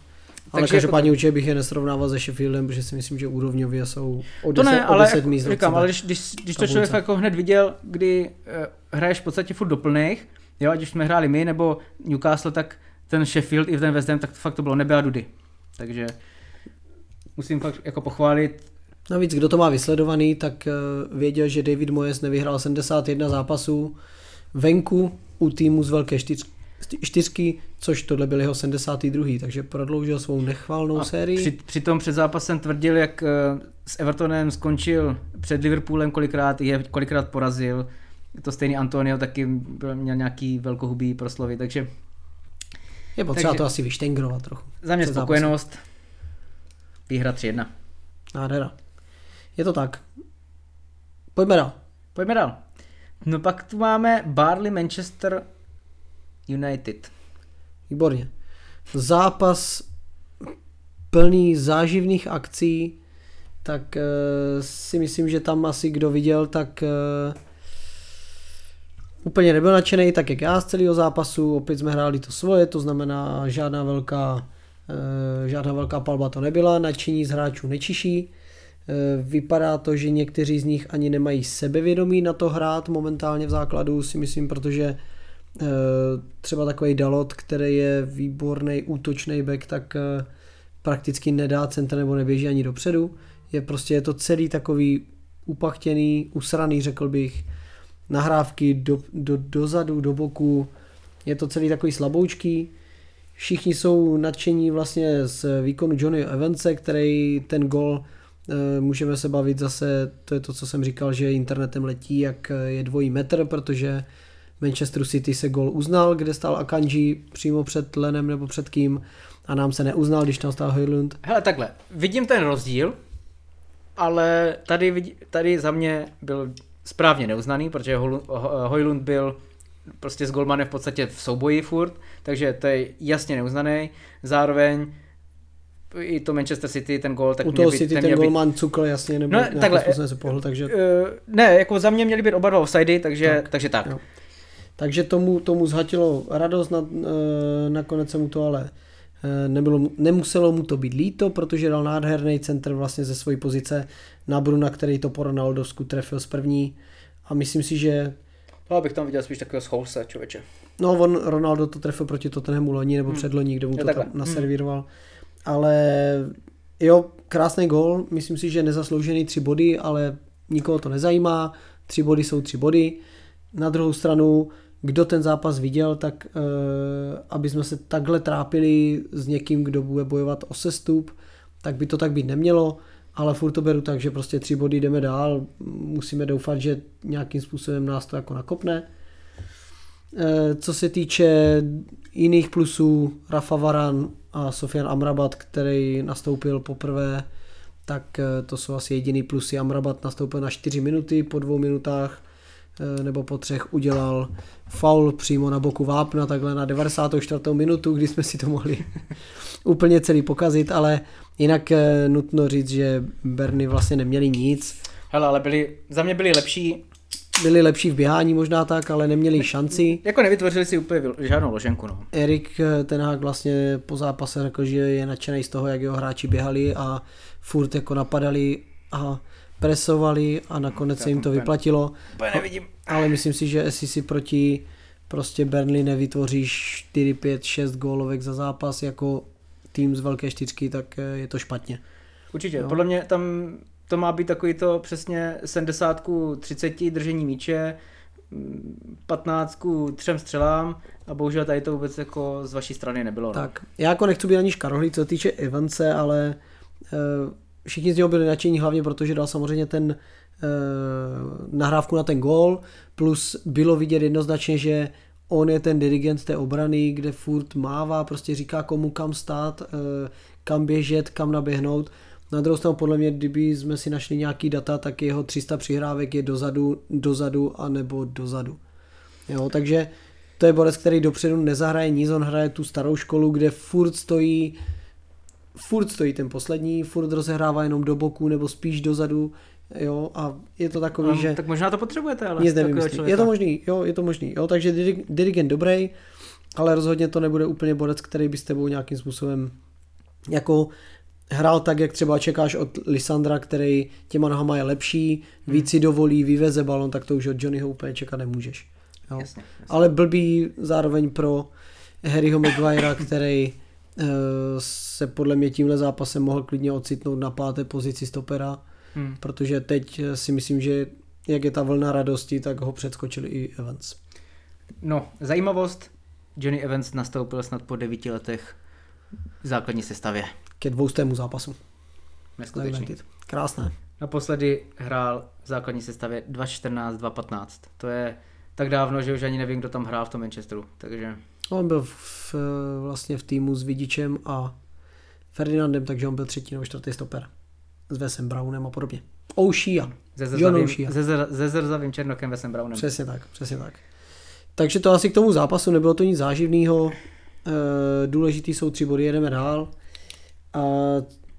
Ale takže každopádně jako, určitě bych je nesrovnával se Sheffieldem, protože si myslím, že úrovňově jsou o 10, to ne, ale, o 10 míst říkám, ale když, když, když to člověk jako hned viděl, kdy uh, hraješ v podstatě furt doplných, jo, ať už jsme hráli my nebo Newcastle, tak ten Sheffield i ten West Ham, tak fakt to bylo nebe a dudy. Takže musím fakt jako pochválit Navíc, kdo to má vysledovaný, tak eh, věděl, že David Moyes nevyhrál 71 zápasů venku u týmu z velké čtyřky, což tohle byl jeho 72. Takže prodloužil svou nechvalnou a sérii. Při, přitom před zápasem tvrdil, jak eh, s Evertonem skončil před Liverpoolem kolikrát, je kolikrát porazil. to stejný Antonio taky měl nějaký velkohubý proslovy, takže Je potřeba takže, to asi vyštengrovat trochu. Za mě spokojenost. Výhra 3-1. Nádhera. Je to tak. Pojďme dál. Pojďme dál. No pak tu máme Barley Manchester United. Výborně. Zápas plný záživných akcí, tak uh, si myslím, že tam asi kdo viděl, tak uh, úplně nebyl nadšený, tak jak já z celého zápasu, opět jsme hráli to svoje, to znamená žádná velká, uh, žádná velká palba to nebyla, nadšení z hráčů nečiší, vypadá to, že někteří z nich ani nemají sebevědomí na to hrát momentálně v základu, si myslím, protože uh, třeba takový Dalot, který je výborný útočný back, tak uh, prakticky nedá centra nebo neběží ani dopředu. Je prostě je to celý takový upachtěný, usraný, řekl bych, nahrávky do, do, dozadu, do boku. Je to celý takový slaboučký. Všichni jsou nadšení vlastně z výkonu Johnny Evanse, který ten gol můžeme se bavit zase, to je to, co jsem říkal, že internetem letí, jak je dvojí metr, protože Manchester City se gol uznal, kde stál Akanji přímo před Lenem nebo před kým a nám se neuznal, když tam stál Hojlund. Hele, takhle, vidím ten rozdíl, ale tady, tady za mě byl správně neuznaný, protože Hojlund byl prostě s Golmanem v podstatě v souboji furt, takže to je jasně neuznaný. Zároveň i to Manchester City, ten gol, tak U toho City ten, ten golman cukl jasně, nebo no, takhle, se pohl, takže... Uh, ne, jako za mě měly být oba dva offsidy, takže tak. Takže tak. Jo. Takže tomu, tomu zhatilo radost, na, uh, nakonec se mu to ale Eh, nebylo, nemuselo mu to být líto, protože dal nádherný centr vlastně ze své pozice na Bruna, který to po Ronaldovsku trefil z první a myslím si, že No, abych tam viděl spíš takového schoulse, člověče. No, on, Ronaldo to trefil proti Tottenhamu loni nebo hmm. předloni, kde mu to tam naservíroval. Hmm. Ale jo, krásný gol, myslím si, že nezasloužený tři body, ale nikoho to nezajímá. Tři body jsou tři body. Na druhou stranu kdo ten zápas viděl, tak uh, aby jsme se takhle trápili s někým, kdo bude bojovat o sestup, tak by to tak být nemělo, ale furt to beru tak, že prostě tři body jdeme dál, musíme doufat, že nějakým způsobem nás to jako nakopne. Uh, co se týče jiných plusů, Rafa Varan a Sofian Amrabat, který nastoupil poprvé, tak uh, to jsou asi jediný plusy. Amrabat nastoupil na 4 minuty, po dvou minutách Eh, nebo po třech udělal faul přímo na boku vápna, takhle na 94. minutu, kdy jsme si to mohli úplně celý pokazit, ale jinak eh, nutno říct, že Berny vlastně neměli nic. Hele, ale byli, za mě byli lepší byli lepší v běhání možná tak, ale neměli šanci. Jako nevytvořili si úplně žádnou loženku. No. Erik eh, Tenhák vlastně po zápase řekl, že je nadšený z toho, jak jeho hráči běhali a furt jako napadali a presovali a nakonec se jim to vyplatilo. nevidím. Ale myslím si, že jestli si proti prostě Burnley nevytvoříš 4, 5, 6 gólovek za zápas jako tým z velké čtyřky, tak eh, je to špatně. Určitě, jo. podle mě tam to má být takový to přesně 70 30 držení míče, 15 třem střelám a bohužel tady to vůbec jako z vaší strany nebylo. No. Tak, já jako nechci být ani škarohlý, co týče Evance, ale uh, všichni z něho byli nadšení hlavně protože dal samozřejmě ten uh, nahrávku na ten gól, plus bylo vidět jednoznačně, že on je ten dirigent té obrany, kde furt mává, prostě říká komu kam stát, uh, kam běžet, kam naběhnout. Na druhou stranu podle mě, kdyby jsme si našli nějaký data, tak jeho 300 přihrávek je dozadu, dozadu a nebo dozadu. Jo, takže to je borec, který dopředu nezahraje nic, on hraje tu starou školu, kde furt stojí furt stojí ten poslední, furt rozehrává jenom do boku nebo spíš dozadu, jo, a je to takový, no, že... Tak možná to potřebujete, ale... Nic nevymyslí. Je to možný, jo, je to možný, jo, takže dirigent dobrý, ale rozhodně to nebude úplně borec, který by s tebou nějakým způsobem jako hrál tak, jak třeba čekáš od Lisandra, který těma nohama je lepší, hmm. víc si dovolí, vyveze balon, tak to už od Johnnyho úplně čekat nemůžeš. Jo. Jasně, jasně. Ale blbý zároveň pro Harryho Maguirea, který Eh, se podle mě tímhle zápasem mohl klidně ocitnout na páté pozici stopera, hmm. protože teď si myslím, že jak je ta vlna radosti, tak ho předskočil i Evans. No, zajímavost, Johnny Evans nastoupil snad po devíti letech v základní sestavě. Ke dvoustému zápasu. Neskutečný. Krásné. naposledy hrál v základní sestavě 2.14, 2.15. To je tak dávno, že už ani nevím, kdo tam hrál v tom Manchesteru. Takže... On byl v, vlastně v týmu s Vidičem a Ferdinandem, takže on byl třetí nebo čtvrtý stoper. S Vesem Brownem a podobně. O'Shea. zr- se zrzavým černokem Vesem Brownem. Přesně tak, přesně tak. Takže to asi k tomu zápasu nebylo to nic záživného. E, důležitý jsou tři body, jedeme dál. A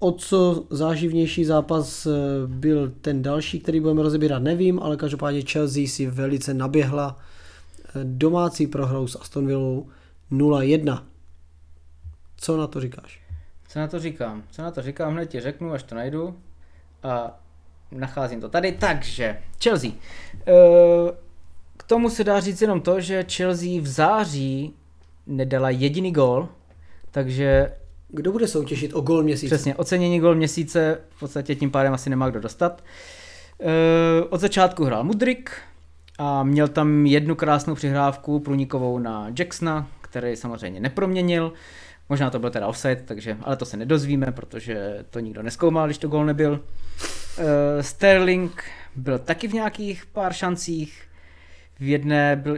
o co záživnější zápas eh, byl ten další, který budeme rozebírat, nevím, ale každopádně Chelsea si velice naběhla eh, domácí prohrou s Aston Villou 0-1. Co na to říkáš? Co na to říkám? Co na to říkám, hned ti řeknu, až to najdu. A nacházím to tady. Takže, Chelsea. Eh, K tomu se dá říct jenom to, že Chelsea v září nedala jediný gól, takže Kdo bude soutěžit o gol měsíce? Přesně, ocenění gol měsíce v podstatě tím pádem asi nemá kdo dostat. E, od začátku hrál Mudrik a měl tam jednu krásnou přihrávku průnikovou na Jacksona, který samozřejmě neproměnil. Možná to byl teda offside, takže, ale to se nedozvíme, protože to nikdo neskoumal, když to gol nebyl. E, Sterling byl taky v nějakých pár šancích. V jedné byl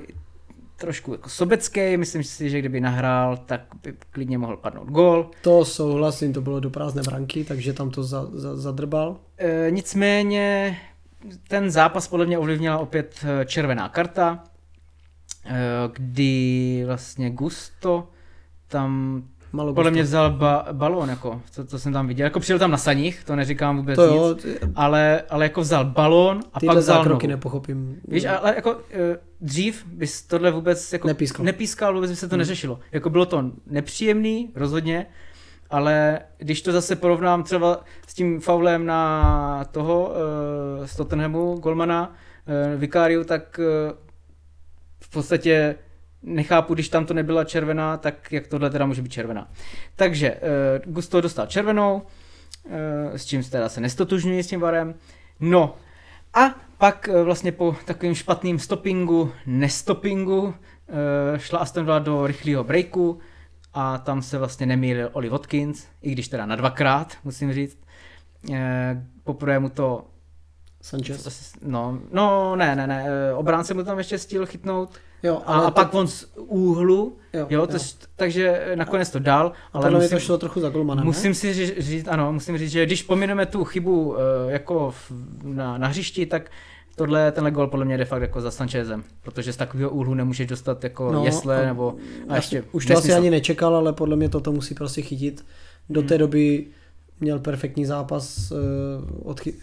trošku jako sobecký, myslím si, že kdyby nahrál, tak by klidně mohl padnout gól. To souhlasím, to bylo do prázdné branky, takže tam to za, za, zadrbal. E, nicméně ten zápas podle mě ovlivnila opět eh, červená karta, e, kdy vlastně Gusto tam Malo podle mě vzal ba- balón, jako, to, to jsem tam viděl, jako přijel tam na saních, to neříkám vůbec To jo, nic, ty- ale, ale jako vzal balón a tyhle pak vzal zákroky nohu. nepochopím. Víš, ale jako e, dřív bys tohle vůbec jako Nepískal. nepískal, vůbec by se to Hmm. neřešilo. Jako bylo to nepříjemný, rozhodně, ale když to zase porovnám třeba s tím faulem na toho e, z Tottenhamu, Golmana, e, Vikáriu, tak v podstatě nechápu, když tam to nebyla červená, tak jak tohle teda může být červená. Takže e, Gusto dostal červenou, e, s čím se teda se nestotužňuji s tím varem. No, a pak eh, vlastně po takovým špatným stoppingu, nestoppingu, eh, šla Aston Villa do rychlého breaku a tam se vlastně nemýlil Oli Watkins, i když teda na dvakrát, musím říct. Eh, Poprvé mu to, Sanchez. no, no ne, ne, ne, obránce mu tam ještě stihl chytnout Jo, a, a pak on z úhlu, jo, jo, to, takže nakonec to dal, ale podle musím, to šlo trochu za golmanem, Musím si ří- říct, ano, musím říct, že když pomineme tu chybu eh, jako v, na, na hřišti, tak tohle, tenhle gol podle mě je de facto jako za Sanchezem, protože z takového úhlu nemůžeš dostat jako No, no, jesle a- nebo a Já ještě si- Už to asi nesmysl. ani nečekal, ale podle mě toto musí prostě chytit. Do Hmm. té doby měl perfektní zápas, eh,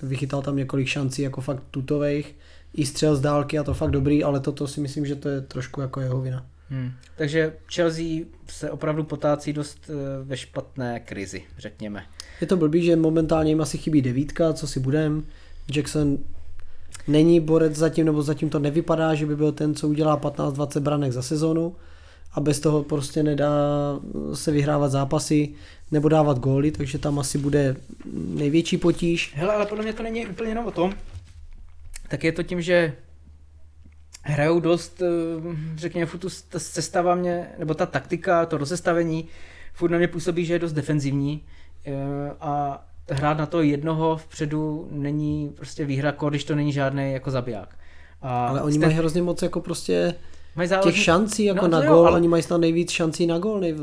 vychytal tam několik šancí jako fakt tutových, i střel z dálky a to fakt dobrý, ale toto si myslím, že to je trošku jako jeho vina. Hmm. Takže Chelsea se opravdu potácí dost eh, ve špatné krizi, řekněme. Je to blbý, že momentálně jim asi chybí devítka, co si budem. Jackson není borec zatím, nebo zatím to nevypadá, že by byl ten, co udělá 15-20 branek za sezonu a bez toho prostě nedá se vyhrávat zápasy nebo dávat góly, takže tam asi bude největší potíž. Hele, ale podle mě to není úplně jenom o tom. Tak je to tím, že hrajou dost, eh, řekněme, furt ta sestava mě, nebo ta taktika, to rozestavení, furt na mě působí, že je dost defenzivní eh, a hrát na to jednoho vpředu není prostě výhra, když to není žádný jako zabiják. A Ale oni jste- mají hrozně moc jako prostě mají těch záleží- šancí jako No, na to gól, ale- oni mají snad nejvíc šancí na gól, nej,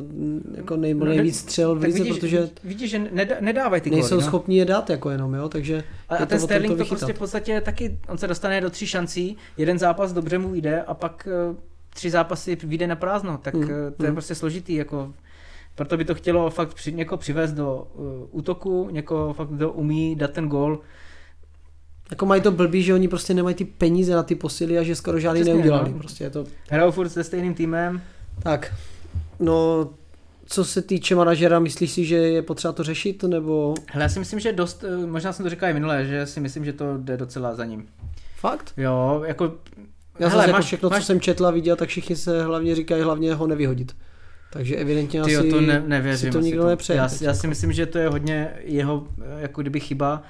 jako nej, No, nejvíc střel v lize, vidíš, protože vidíš, že nedá, nedávají ty góly, nejsou no. schopni je dát jako jenom, jo, takže A, a ten Sterling to vychytat. prostě v podstatě taky, on se dostane do tří šancí, jeden zápas dobře mu jde a pak eh, tři zápasy vyjde na prázdno, tak Mm, mm, to je mm. prostě složitý, jako proto by to chtělo fakt při, někoho přivést do uh, útoku, někoho fakt, kdo umí dát ten gól. Jako mají to blbý, že oni prostě nemají ty peníze na ty posily a že skoro žádný Přesně, neudělali. no. Prostě je to Hrajou furt se stejným týmem, tak. No, co se týče manažera, myslíš si, že je potřeba to řešit, nebo Hele, já si myslím, že dost, eh, možná jsem to říkal i minule, že si myslím, že to jde docela za ním. fakt? Jo, jako... Já Hele, jako všechno, co jsem četl a viděl, tak všichni se hlavně říkají, hlavně ho nevyhodit. Takže evidentně Ty asi to ne, nevěřím. si to nikdo nepřeje. Já, já jako. si myslím, že to je hodně jeho eh, jako kdyby chyba,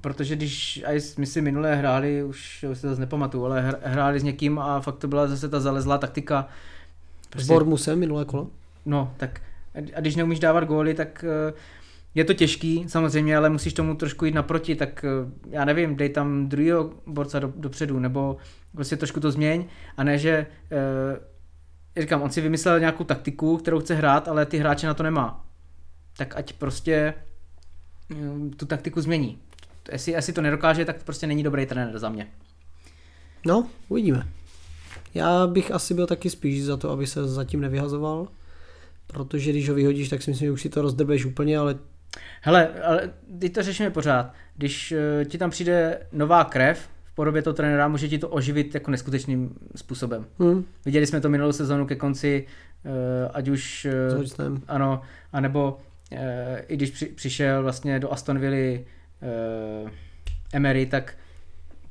protože když, a my si minulé hráli, už, už se to zase nepamatuju, ale hr- hráli s někým a fakt to byla zase ta zalezlá taktika. S Bormusem minulé kolo. No, tak a když neumíš dávat góly, tak eh, je to těžký samozřejmě, ale musíš tomu trošku jít naproti, tak eh, já nevím, dej tam druhého borce do, dopředu, nebo prostě trošku to změň a ne, že eh, říkám, on si vymyslel nějakou taktiku, kterou chce hrát, ale ty hráče na to nemá. Tak ať prostě eh, tu taktiku změní. Jestli, jestli to nedokáže, tak to prostě není dobrý trenér za mě. No, uvidíme. Já bych asi byl taky spíš za to, aby se zatím nevyhazoval, protože když ho vyhodíš, tak si myslím, že už si to rozdrbeš úplně, ale Hele, ale teď to řešíme pořád. Když uh, ti tam přijde nová krev v podobě toho trenéra, může ti to oživit jako neskutečným způsobem. Hmm. Viděli jsme to minulou sezonu ke konci, uh, ať už... Uh, Hodgsonem. ano, anebo uh, i když při, přišel vlastně do Aston Villa uh, Emery, tak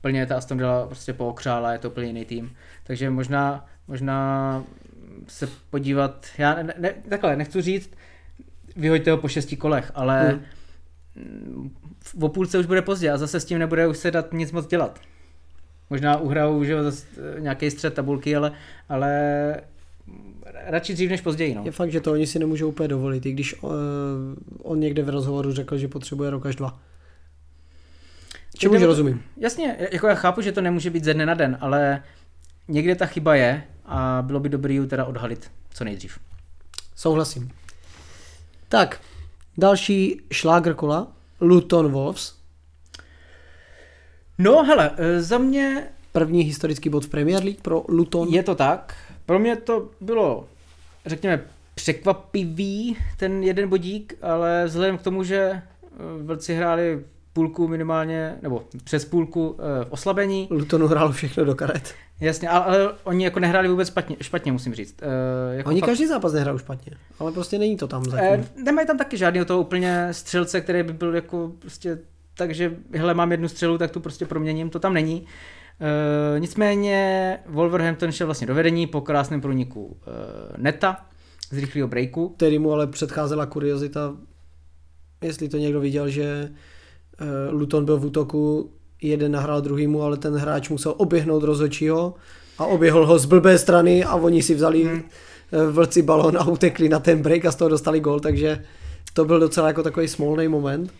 plně ta Aston Villa prostě pookřála, je to úplně jiný tým. Takže možná, možná se podívat, já ne, ne, takhle, nechci říct, vyhoďte ho po šesti kolech, ale v o půlce už bude pozdě a zase s tím nebude už se dát nic moc dělat. Možná uhrajou že zase eh, nějaký střed tabulky, ale, ale radši dřív než později. No. Je fakt, že to oni si nemůžou úplně dovolit, i když uh, on někde v rozhovoru řekl, že potřebuje rok až dva. Čemuž Jde o to- rozumím. Jasně, jako já chápu, že to nemůže být ze dne na den, ale někde ta chyba je a bylo by dobrý ji teda odhalit co nejdřív. Souhlasím. Tak, další šlágr kola, Luton Wolves. No hele, eh, za mě První historický bod v Premier League pro Luton. je to tak. Pro mě to bylo, řekněme, překvapivý ten jeden bodík, ale vzhledem k tomu, že eh, vlci hráli půlku minimálně, nebo přes půlku eh, v oslabení, Lutonu hrálo všechno do karet. jasně, ale, ale oni jako nehráli vůbec špatně, špatně musím říct. Eh, jako Oni fakt- každý zápas nehrajou špatně, ale prostě není to tam Eh, zatím. nemají tam taky žádného toho úplně střelce, který by byl jako prostě takže hele, mám jednu střelu, tak tu prostě proměním, to tam není. E, nicméně Wolverhampton šel vlastně do vedení po krásném průniku e, neta z rychlého breaku. Který mu ale předcházela kuriozita, jestli to někdo viděl, že eh, Luton byl v útoku, jeden nahrál druhýmu, ale ten hráč musel oběhnout rozhodčího a oběhl ho z blbé strany a oni si vzali Hmm. vlci balon a utekli na ten break a z toho dostali gol, takže to byl docela jako takový smolný moment.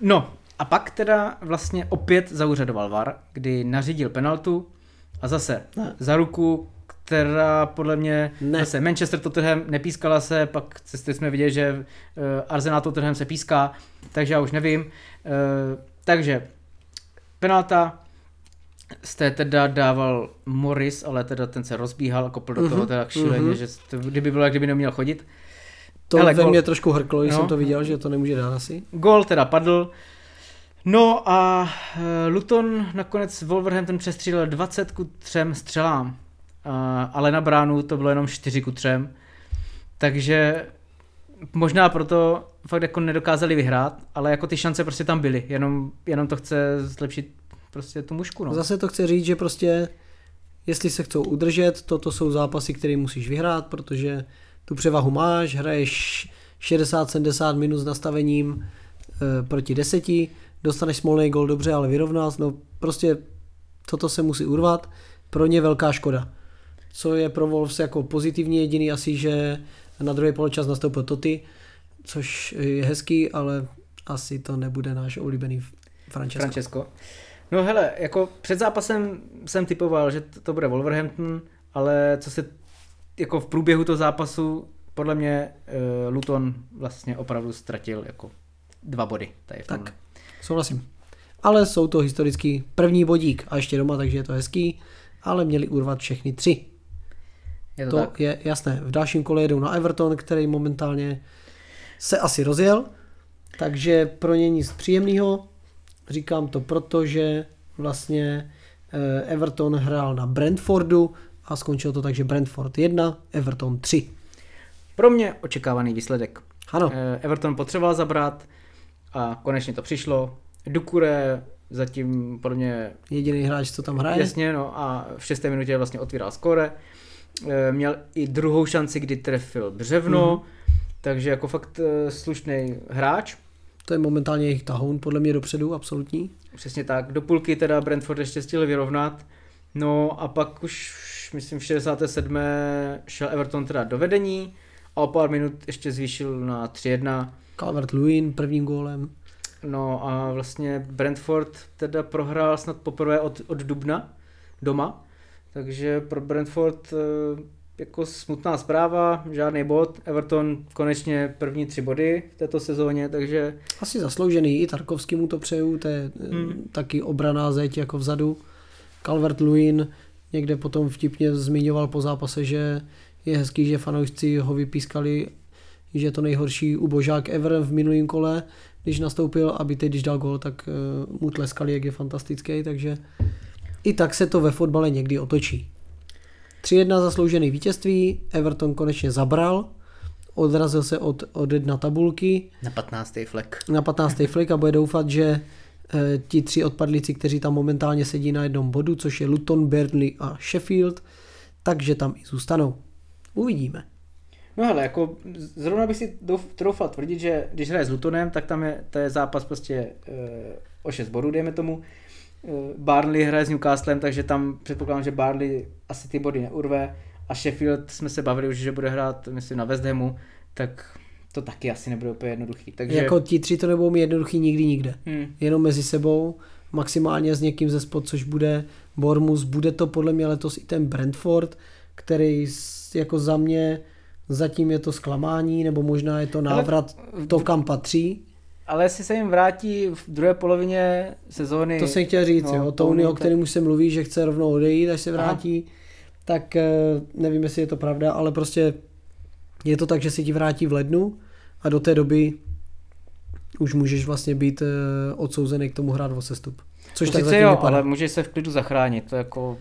No a pak teda vlastně opět zaúřadoval VAR, kdy nařídil penaltu a zase Ne. za ruku, která podle mě Ne. zase Manchester Tottenham nepískala se, pak cesty jsme viděli, že uh, Arsenal Tottenham se píská, takže já už nevím. Uh, takže penalta jste teda dával Morris, ale teda ten se rozbíhal, kopl do toho Mhm, teda šíleně, mhm. že to, kdyby bylo, jak kdyby neměl chodit. To Hele, ve gol. mně trošku hrklo, když No. jsem to viděl, že to nemůže dát asi. Gol teda padl. No a eh, Luton nakonec Wolverhampton přestřílel 20 ku 3 střelám, A- ale na bránu to bylo jenom 4 ku 3. Takže možná proto fakt jako nedokázali vyhrát, ale jako ty šance prostě tam byly, jenom, jenom to chce zlepšit prostě tu mušku. No. Zase to chce říct, že prostě jestli se chcou udržet, toto jsou zápasy, které musíš vyhrát, protože tu převahu máš, hraješ 60-70 minut s nastavením e, proti deseti, dostaneš smolný gol dobře, ale vyrovnás, no prostě toto se musí urvat, pro ně velká škoda. Co je pro Wolves jako pozitivní jediný asi, že na druhý poločas nastoupil Toty, což je hezký, ale asi to nebude náš oblíbený Francesco. Francesco. No hele, jako před zápasem jsem typoval, že to, to bude Wolverhampton, ale co se jako v průběhu toho zápasu podle mě uh, Luton vlastně opravdu ztratil jako dva body tady v Tak. Souhlasím. Ale jsou to historicky první bodík a ještě doma, takže je to hezký, ale měli urvat všechny tři. Je to to tak? je jasné. V dalším kole jedou na Everton, který momentálně se asi rozjel, takže pro ně nic příjemného. Říkám to proto, že vlastně eh, Everton hrál na Brentfordu a skončilo to tak, že Brentford 1, Everton 3. Pro mě očekávaný výsledek. Ano, Eh, Everton potřeboval zabrat a konečně to přišlo. Dukure zatím podle mě jediný hráč, co tam hraje. Jasně, no a v šesté minutě vlastně otvíral skore. E, Měl i druhou šanci, kdy trefil břevno, Mhm. mm-hmm. Takže jako fakt slušný hráč. To je momentálně jejich tahoun, podle mě dopředu, absolutní. Přesně tak. Do půlky teda Brentford ještě stihl vyrovnat. No a pak už, myslím, v 67. šel Everton teda do vedení a o pár minut ještě zvýšil na 3-1. Calvert-Lewin prvním gólem. No a vlastně Brentford teda prohrál snad poprvé od, od Dubna doma, takže pro Brentford eh, jako smutná zpráva, žádný bod. Everton konečně první tři body v této sezóně, takže... Asi zasloužený, i Tarkovský mu to přeju, to je hmm. taky obraná zeď jako vzadu. Calvert-Lewin někde potom vtipně zmiňoval po zápase, že je hezký, že fanoušci ho vypískali, že je to nejhorší ubožák ever v minulém kole, když nastoupil, aby teď, když dal gol, tak uh, mu tleskali, jak je fantastický, takže i tak se to ve fotbale někdy otočí. 3-1 zasloužený vítězství, Everton konečně zabral, odrazil se od, od jedna tabulky. Na 15. flek. Na 15. flek a bude doufat, že e, ti tři odpadlíci, kteří tam momentálně sedí na jednom bodu, což je Luton, Burnley a Sheffield, takže tam i zůstanou. Uvidíme. No ale jako zrovna bych si troufal tvrdit, že když hraje s Lutonem, tak tam je, to je zápas prostě e, o 6 bodů, dejme tomu. E, Barnley hraje s Newcastlem, takže tam předpokládám, že Barnley asi ty body neurve. A Sheffield jsme se bavili už, že bude hrát, myslím, na West Hamu, tak to taky asi nebude úplně jednoduchý. Takže... Jako ti tři to nebudou mít jednoduchý nikdy nikde. Hmm. Jenom mezi sebou, maximálně s někým ze spod, což bude Bormus. Bude to podle mě letos i ten Brentford, který jako za mě zatím je to zklamání, nebo možná je to návrat Ale... to, kam patří. Ale jestli se jim vrátí v druhé polovině sezóny... To jsem chtěl říct, no, jo. Tony, o kterém už se mluví, že chce rovnou odejít, až se vrátí, Aha. tak eh, nevím, jestli je to pravda, ale prostě je to tak, že si ti vrátí v lednu a do té doby už můžeš vlastně být eh, odsouzený k tomu hrát o sestup. Což to tak sice jo, vypadá. ale můžeš se v klidu zachránit, to jako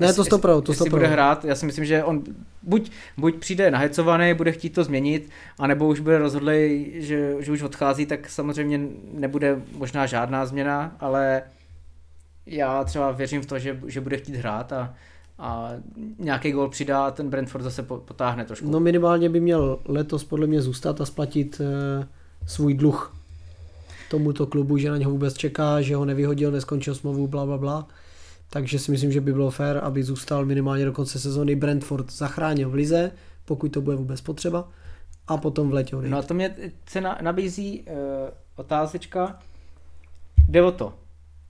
ne, to stopro, to stopro. bude hrát, já si myslím, že on buď, buď přijde nahecovaný, bude chtít to změnit, anebo už bude rozhodlý, že, že už odchází, tak samozřejmě nebude možná žádná změna, ale já třeba věřím v to, že, že bude chtít hrát a, a nějaký gol přidá a ten Brentford zase potáhne trošku. No minimálně by měl letos podle mě zůstat a splatit e, svůj dluh tomuto klubu, že na něho vůbec čeká, že ho nevyhodil, neskončil smlouvu, bla, bla, bla takže si myslím, že by bylo fér, aby zůstal minimálně do konce sezóny. Brentford zachránil v lize, pokud to bude vůbec potřeba, a potom v letě No a to mě se nabízí uh, otázečka, jde o to,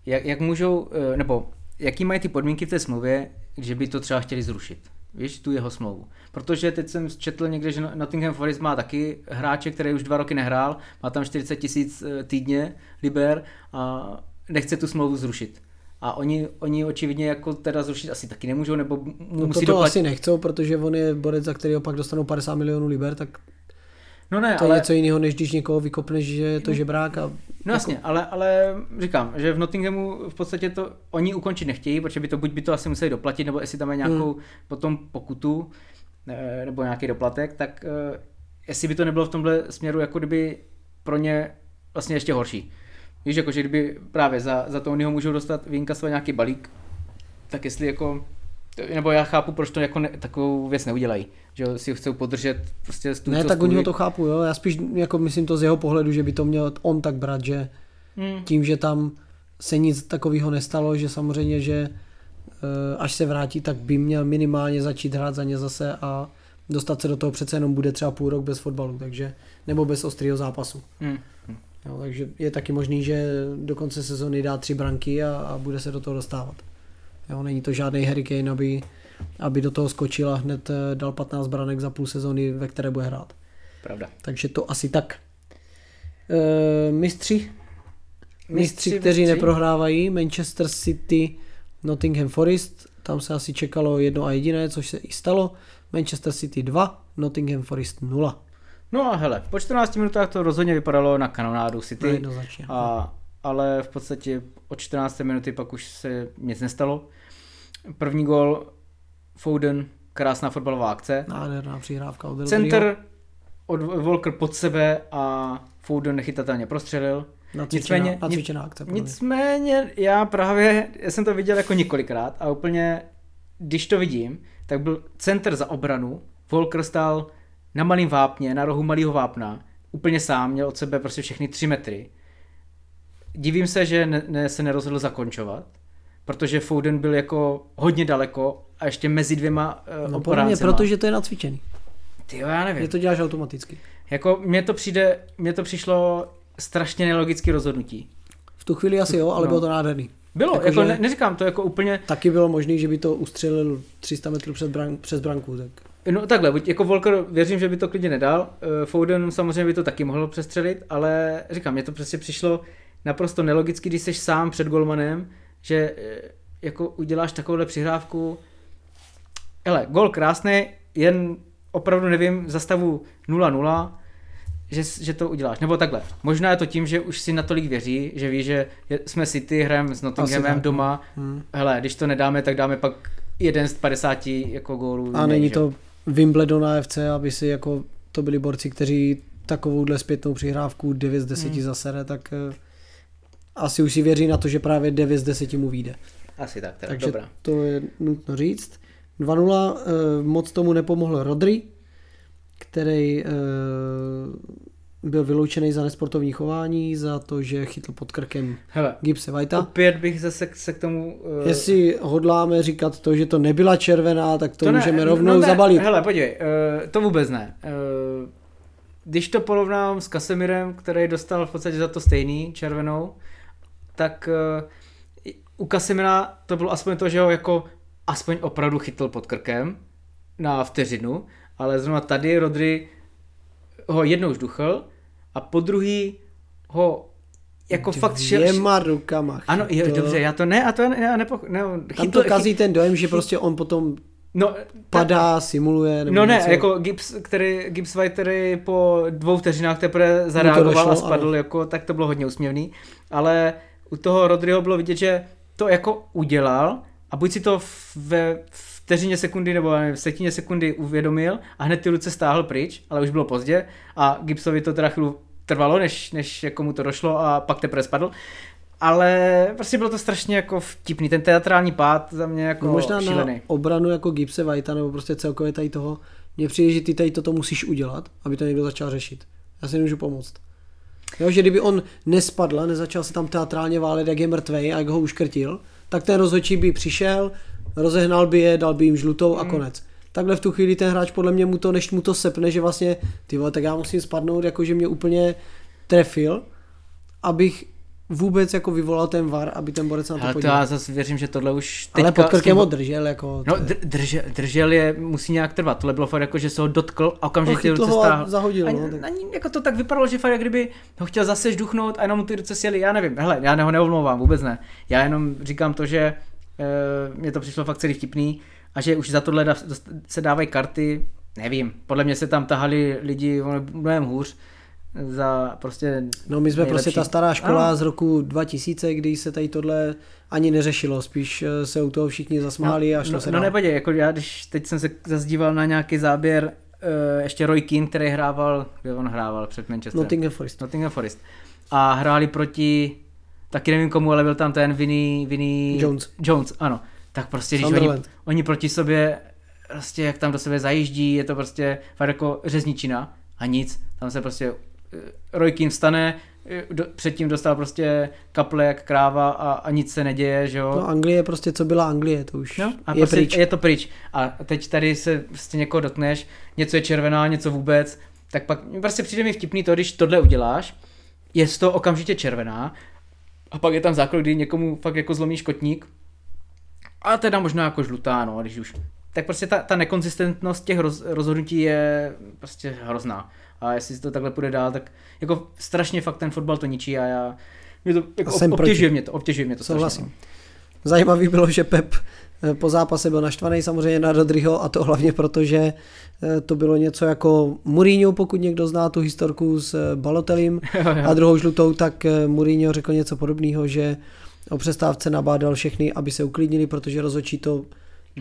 jak, jak můžou, uh, nebo jaký mají ty podmínky v té smlouvě, že by to třeba chtěli zrušit. Víš, tu jeho smlouvu. Protože teď jsem četl někde, že Nottingham Forest má taky hráče, který už dva roky nehrál, má tam 40 tisíc eh, týdně liber a nechce tu smlouvu zrušit. A oni, oni očividně jako teda zrušit asi taky nemůžou, nebo mu no musí to doplatit... asi nechcou, protože on je borec, za který pak dostanou 50 milionů liber, tak No ne, to ale... je něco jiného, než když někoho vykopneš, že je to no. žebrák. A... No jako... jasně, ale, ale říkám, že v Nottinghamu v podstatě to oni ukončit nechtějí, protože by to buď by to asi museli doplatit, nebo jestli tam je nějakou hmm. potom pokutu, nebo nějaký doplatek, tak eh, jestli by to nebylo v tomhle směru jako kdyby pro ně vlastně ještě horší. Víš, jako, že kdyby právě za, za Tonyho můžou dostat své nějaký balík, tak jestli jako, nebo já chápu, proč to jako ne, takovou věc neudělají, že si ho chcou podržet prostě stůl, Ne, tak oni ho to chápu, jo, já spíš jako myslím to z jeho pohledu, že by to měl on tak brát, že hmm. tím, že tam se nic takového nestalo, že samozřejmě, že eh, až se vrátí, tak by měl minimálně začít hrát za ně zase a dostat se do toho přece jenom bude třeba půl rok bez fotbalu, takže nebo bez ostrého zápasu. Hmm. Jo, takže je taky možný, že do konce sezóny dá tři branky a, a bude se do toho dostávat. Jo, není to žádný Hurricane, aby, aby do toho skočil a hned eh, dal 15 branek za půl sezóny, ve které bude hrát. Pravda. Takže to asi tak. E, mistři? Mistři, mistři kteří mistři. neprohrávají. Manchester City, Nottingham Forest. Tam se asi čekalo jedno a jediné, což se i stalo. Manchester City 2, Nottingham Forest 0. No a hele, po 14 minutách to rozhodně vypadalo na kanonádu City. No, a, ale v podstatě od 14 minuty pak už se nic nestalo. První gol Foden, krásná fotbalová akce. Nádherná přihrávka od Center od Volker pod sebe a Foden nechytatelně prostřelil. Nacvičená, nicméně, nacvičená akce. Nicméně já právě, já jsem to viděl jako několikrát a úplně, když to vidím, tak byl center za obranu, Volker stál na malém vápně, na rohu malého vápna, úplně sám, měl od sebe prostě všechny tři metry. Divím se, že ne, ne, se nerozhodl zakončovat, protože Foden byl jako hodně daleko a ještě mezi dvěma uh, no, podle mě, protože to je nacvičený. Ty já nevím. Je to děláš automaticky. Jako mně to přijde, mně to přišlo strašně nelogické rozhodnutí. V tu chvíli asi jo, ale No. bylo to nádherný. Bylo, Jako, jako, ne, neříkám to jako úplně, Taky bylo možný, že by to ustřelil 300 metrů před bran, přes branku. Tak. No takhle, jako Volker věřím, že by to klidně nedal, Eh, Foden samozřejmě by to taky mohl přestřelit, ale říkám, mně to prostě přišlo naprosto nelogicky, když jsi sám před golmanem, že eh, jako uděláš takovouhle přihrávku, hele, gol krásný, jen opravdu nevím, za stavu 0-0, že, že to uděláš. Nebo takhle. Možná je to tím, že už si natolik věří, že ví, že jsme City, hrajeme s Nottinghamem doma. Hmm. Hele, když to nedáme, tak dáme pak jeden z 50 jako gólů. A není to Wimbledon AFC, aby si jako to byli borci, kteří takovouhle zpětnou přihrávku 9 z 10 Hmm. zasere, tak eh, asi už si věří na to, že právě 9 z 10 mu vyjde. Asi tak, teda. Takže Dobrá. to je nutno říct. 2-0, eh, moc tomu nepomohl Rodri, který eh, byl vyloučený za nesportovní chování, za to, že chytl pod krkem Hele, Gipse Vajta. opět bych zase se k tomu... Uh, Jestli hodláme říkat to, že to nebyla červená, tak to, to můžeme ne, rovnou no ne, zabalit. Hele, podívej, uh, to vůbec ne. Uh, když to porovnám s Kasemirem, který dostal v podstatě za to stejný, červenou, tak uh, u Kasemira to bylo aspoň to, že ho jako aspoň opravdu chytl pod krkem na vteřinu, ale zrovna tady Rodry ho jednou už duchl a po druhý ho jako fakt šel, Dvěma rukama. ano, jo, chytl. dobře, já to ne, a to ne, ne, nepo, ne Tam to kazí ten dojem, že prostě on potom no, padá, simuluje. Nebo No ne, něco. jako Gibbs, který, Gibbs White, který po dvou vteřinách teprve zareagoval došlo, a spadl, ano. jako, tak to bylo hodně úsměvný. Ale u toho Rodryho bylo vidět, že to jako udělal a buď si to v- ve vteřině sekundy nebo nevím, v setině sekundy uvědomil a hned ty ruce stáhl pryč, ale už bylo pozdě a Gibsovi to teda chvíli trvalo, než, než jako mu to došlo a pak teprve spadl. Ale prostě bylo to strašně jako vtipný, ten teatrální pád za mě jako no možná šílený. na obranu jako Gipse Vajta, nebo prostě celkově tady toho, mně přijde, že ty tady toto musíš udělat, aby to někdo začal řešit. Já si nemůžu pomoct. Jo, že kdyby on nespadl, nezačal se tam teatrálně válet, jak je mrtvej a jak ho uškrtil, tak ten rozhodčí by přišel, rozehnal by je, dal by jim žlutou a konec. Takhle v tu chvíli ten hráč podle mě mu to, než mu to sepne, že vlastně, ty vole, tak já musím spadnout, jakože mě úplně trefil, abych vůbec jako vyvolal ten var, aby ten borec na to Ale to podíval. já zase věřím, že tohle už Ale teďka pod s tím- krkem ho držel, jako... No, to dr- držel, držel je, musí nějak trvat. Tohle bylo fakt jako, že se ho dotkl a okamžitě No, ruce stáhl. zahodil, A, no, tak- ní, jako to tak vypadalo, že fakt jak kdyby ho chtěl zase žduchnout a jenom mu ty ruce sjeli. Já nevím, hele, já ho neomlouvám, vůbec ne. Já jenom říkám to, že mně to přišlo fakt celý vtipný a že už za tohle se dávají karty, nevím. Podle mě se tam tahali lidi mnohem hůř za prostě No my jsme nejlepší. prostě ta stará škola Ano. z roku 2000, kdy se tady tohle ani neřešilo, spíš eh, se u toho všichni zasmáli a šlo no, se no dál. nepodě, jako já, když teď jsem se zazdíval na nějaký záběr, uh, ještě Roy Keane, který hrával, kde on hrával před Manchesterem? Nottingham Forest. Nottingham Forest. A hráli proti, taky nevím komu, ale byl tam ten Vinny, Vinny Jones. Jones, ano. Tak prostě, když oni, oni proti sobě, prostě jak tam do sebe zajíždí, je to prostě fakt jako řezničina a nic. Tam se prostě eh, Roy Keane vstane, eh, do, předtím dostal prostě kaple jak kráva a, a nic se neděje, že jo. No Anglie je prostě, co byla Anglie, to už No, a je prostě pryč. je to pryč. A teď tady se prostě někoho dotkneš, něco je červená, něco vůbec, tak pak prostě přijde mi vtipný to, když tohle uděláš, je to okamžitě červená a pak je tam zákrok, kdy někomu fakt jako zlomíš kotník a teda možná jako žlutá, no, když už. Tak prostě ta, ta nekonzistentnost těch roz, rozhodnutí je prostě hrozná. A jestli to takhle půjde dál, tak jako strašně fakt ten fotbal to ničí a já mě to, jako A jsem obtěžuje proti. mě to, obtěžuje mě to Souhlasím. strašně. no. Zajímavý bylo, že Pep po zápase byl naštvaný samozřejmě na Rodryho a to hlavně proto, že eh, to bylo něco jako Mourinho, pokud někdo zná tu historku s eh, Balotelim a druhou žlutou, tak eh, Mourinho řekl něco podobného, že o přestávce nabádal všechny, aby se uklidnili, protože rozhodčí to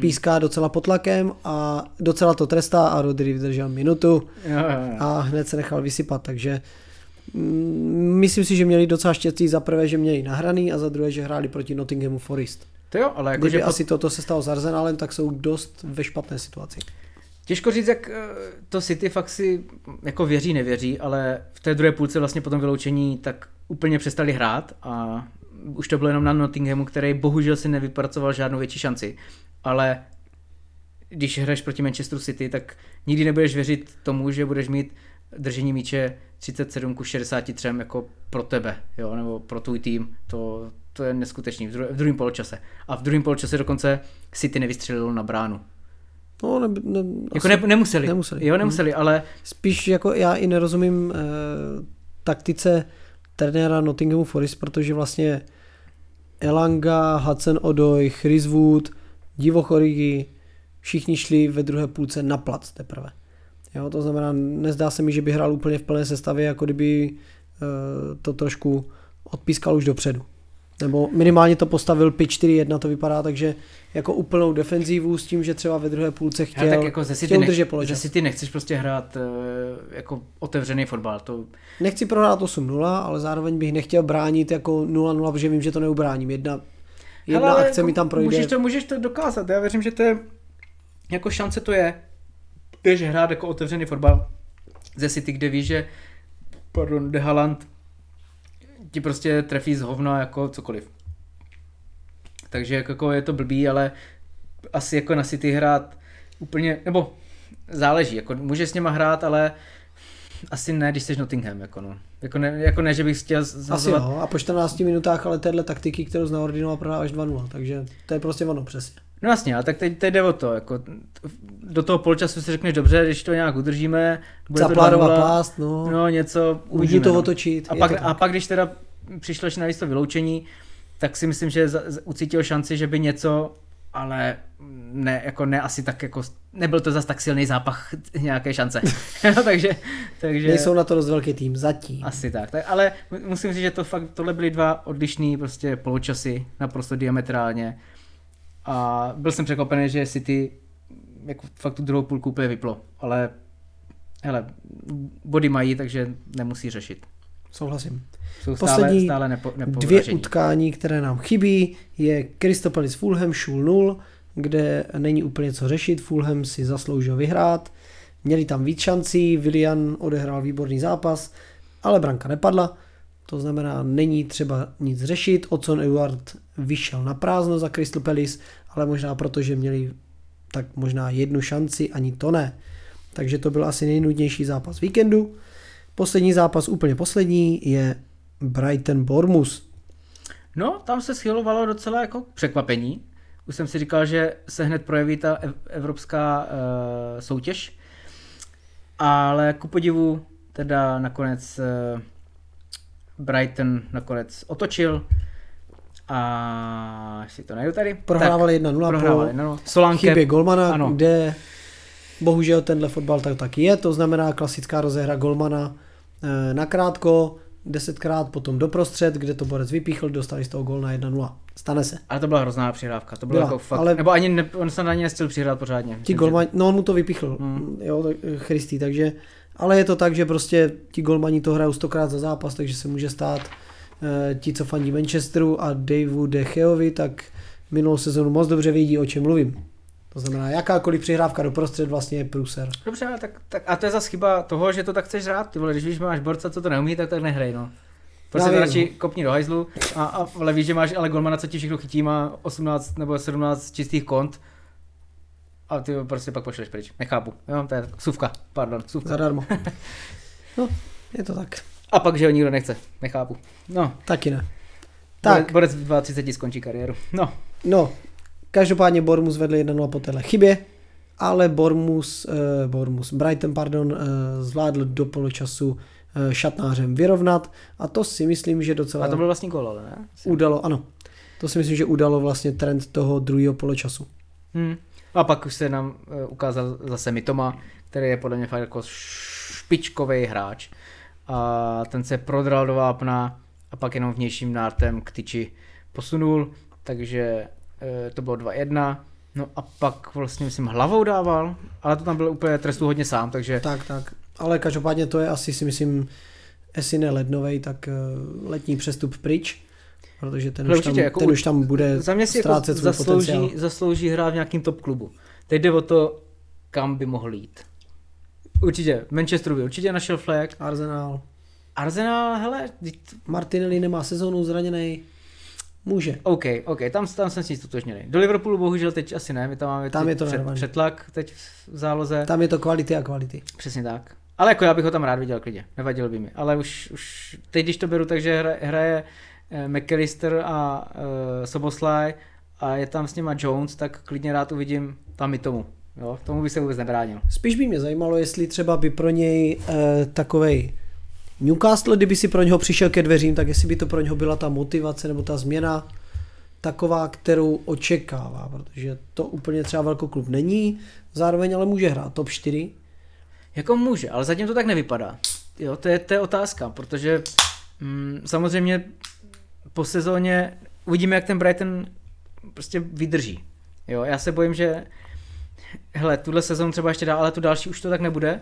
píská docela pod tlakem a docela to trestá a Rodry vydržel minutu a hned se nechal vysypat, takže mm, myslím si, že měli docela štěstí za prvé, že měli nahraný a za druhé, že hráli proti Nottinghamu Forest. To jo, ale Kdyby jakože asi toto se stalo s Arsenalem, tak jsou dost ve špatné situaci. Těžko říct, jak eh, to City fakt si jako věří, nevěří, ale v té druhé půlce vlastně po tom vyloučení tak úplně přestali hrát a už to bylo jenom na Nottinghamu, který bohužel si nevypracoval žádnou větší šanci. Ale když hraješ proti Manchesteru City, tak nikdy nebudeš věřit tomu, že budeš mít držení míče 37 ku 63 jako pro tebe, jo, nebo pro tvůj tým, to, to je neskutečný v, dru- v druhém poločase. A v druhém poločase dokonce City nevystřelil na bránu. No, ne, ne, Jako ne, nemuseli. nemuseli. Jo, nemuseli, ale Spíš jako já i nerozumím eh, taktice trenéra Nottinghamu Forest, protože vlastně Elanga, Hudson Odoi, Chris Wood, Divo Chorigi, všichni šli ve druhé půlce na plac teprve. Jo, to znamená, nezdá se mi, že by hrál úplně v plné sestavě, jako kdyby eh, to trošku odpískal už dopředu. Nebo minimálně to postavil 5-4-1, to vypadá, takže jako úplnou defenzivu s tím, že třeba ve druhé půlce chtěl, tak jako ze City, chtěl nech, udržet ze poločas. City nechceš prostě hrát eh, jako otevřený fotbal. To, Nechci prohrát 8-0, ale zároveň bych nechtěl bránit jako 0-0, protože vím, že to neubráním. Jedna, jedna Hele, akce jako mi tam projde. Můžeš to, můžeš to dokázat, já věřím, že to je, jako šance to je, běž hrát jako otevřený fotbal ze City, kde víš, že pardon, De Haaland ti prostě trefí z hovna jako cokoliv. Takže jako je to blbý, ale asi jako na City hrát úplně, nebo záleží, jako můžeš s něma hrát, ale asi ne, když jsi Nottingham, jako no. Jako ne, jako ne že bych chtěl Asi zazovat jo, a po 14 minutách ale téhle taktiky, kterou zná ordinoval, prodáváš 2-0, takže to je prostě ono přesně. No jasně, ale tak teď, teď jde o to, jako do toho poločasu si řekneš dobře, když to nějak udržíme, bude to Zaplárovat 2:0, plást, no, no něco, můžu uvidíme, to no. otočit. A pak, a pak když teda přišleš na to vyloučení, tak si myslím, že ucítil šanci, že by něco, ale ne, jako ne asi tak jako, nebyl to zas tak silný zápach nějaké šance. No, takže, takže Nejsou na to dost velký tým, zatím. asi tak. tak. Ale mu- musím říct, že to fakt, tohle byly dva odlišný prostě poločasy, naprosto diametrálně. A byl jsem překvapený, že City jako fakt tu druhou půlku úplně vyplo. Ale hele, body mají, takže nemusí řešit. Souhlasím. Jsou Poslední stále, stále nepo, Dvě utkání, které nám chybí, je Crystal Palace Fulham šul 0, kde není úplně co řešit, Fulham si zasloužil vyhrát, měli tam víc šancí, Willian odehrál výborný zápas, ale branka nepadla, to znamená, není třeba nic řešit, Odson Ewart vyšel na prázdno za Crystal Palace, ale možná proto, že měli tak možná jednu šanci, ani to ne. Takže to byl asi nejnudnější zápas víkendu. Poslední zápas, úplně poslední, je Brighton Bournemouth. No, tam se schylovalo docela jako překvapení. Už jsem si říkal, že se hned projeví ta ev- evropská uh, soutěž. Ale ku podivu teda nakonec uh, Brighton nakonec otočil a si to najdu tady. Prohrávali 1-0 tak, po prohrávali, no, no. Solanke, chybě Golmana, ano. kde bohužel tenhle fotbal tak taky je, to znamená klasická rozehra Golmana eh, nakrátko, desetkrát potom doprostřed, kde to borec vypíchl, dostali z toho gol na 1-0. Stane se. ale to byla hrozná přihrávka, to bylo Byla, jako fakt, ale- nebo ani ne, on se na ně nestihl přihrát pořádně. Ti golmani, no on mu to vypíchl, Hmm. jo, eh, Christy, takže, ale je to tak, že prostě ti golmani to hrajou stokrát za zápas, takže se může stát ti, co fandí Manchesteru a Daveu De Geovi, tak minulou sezonu moc dobře vědí, o čem mluvím. To znamená, jakákoliv přihrávka doprostřed vlastně je průser. Dobře, ale tak, tak, a to je zase chyba toho, že to tak chceš hrát, ty vole, když víš, máš borca, co to neumí, tak tak nehrej, no. Prostě to radši no. kopni do hajzlu, a, a, ale víš, že máš ale golmana, co ti všechno chytí, má 18 nebo 17 čistých kont, a ty ho prostě pak pošleš pryč. Nechápu. Jo, to je suvka, pardon, suvka. Zadarmo. No, je to tak. A pak, že ho nikdo nechce. Nechápu. No, Taky ne. tak. Borec v 32 skončí kariéru. No, no, každopádně Bormus vedl 1-0 po téhle chybě, ale Bormus, eh, Bormus, Brighton, pardon, eh, zvládl do poločasu eh, šatnářem vyrovnat a to si myslím, že docela a to byl vlastně gol, ale ne? udalo, ano, to si myslím, že udalo vlastně trend toho druhého poločasu. Hmm. A pak už se nám uh, ukázal zase Mitoma, který je podle mě fakt jako špičkový hráč. A ten se prodral do vápna a pak jenom vnějším nártem k tyči posunul, takže uh, to bylo 2-1. No a pak vlastně myslím hlavou dával, ale to tam byl úplně trestu hodně sám, takže Tak, tak, ale každopádně to je asi si myslím, jestli ne lednovej, tak eh, letní přestup pryč, protože ten, už tam, určitě, jako ten už tam bude za mě si jako ztrácet svůj zaslouží, potenciál. zaslouží hrát v nějakým top klubu. Teď jde o to, kam by mohl jít. Určitě, Manchesteru by určitě našel flag. Arsenal. Arsenal, hele, Martinelli nemá sezónu zraněný. Může. OK, OK, tam, tam jsem si stotožněný. Do Liverpoolu bohužel teď asi ne, my tam máme Tam je to před, přetlak teď v záloze. Tam je to kvality a kvality. Přesně tak. Ale jako já bych ho tam rád viděl klidně, nevadil by mi. Ale už, už teď, když to beru, takže hraje, hraje eh, McAllister a uh, Soboslaj a je tam s nima Jones, tak klidně rád uvidím tam i tomu. Jo, tomu by se vůbec nebránil. Spíš by mě zajímalo, jestli třeba by pro něj eh, takovej Newcastle, kdyby si pro něho přišel ke dveřím, tak jestli by to pro něho byla ta motivace nebo ta změna taková, kterou očekává, protože to úplně třeba velkoklub není, zároveň ale může hrát top 4. Jako může, ale zatím to tak nevypadá. Jo, to je, to je otázka, protože mm, samozřejmě po sezóně uvidíme, jak ten Brighton prostě vydrží. Jo, já se bojím, že hele, tuhle sezónu třeba ještě dál, ale tu další už to tak nebude.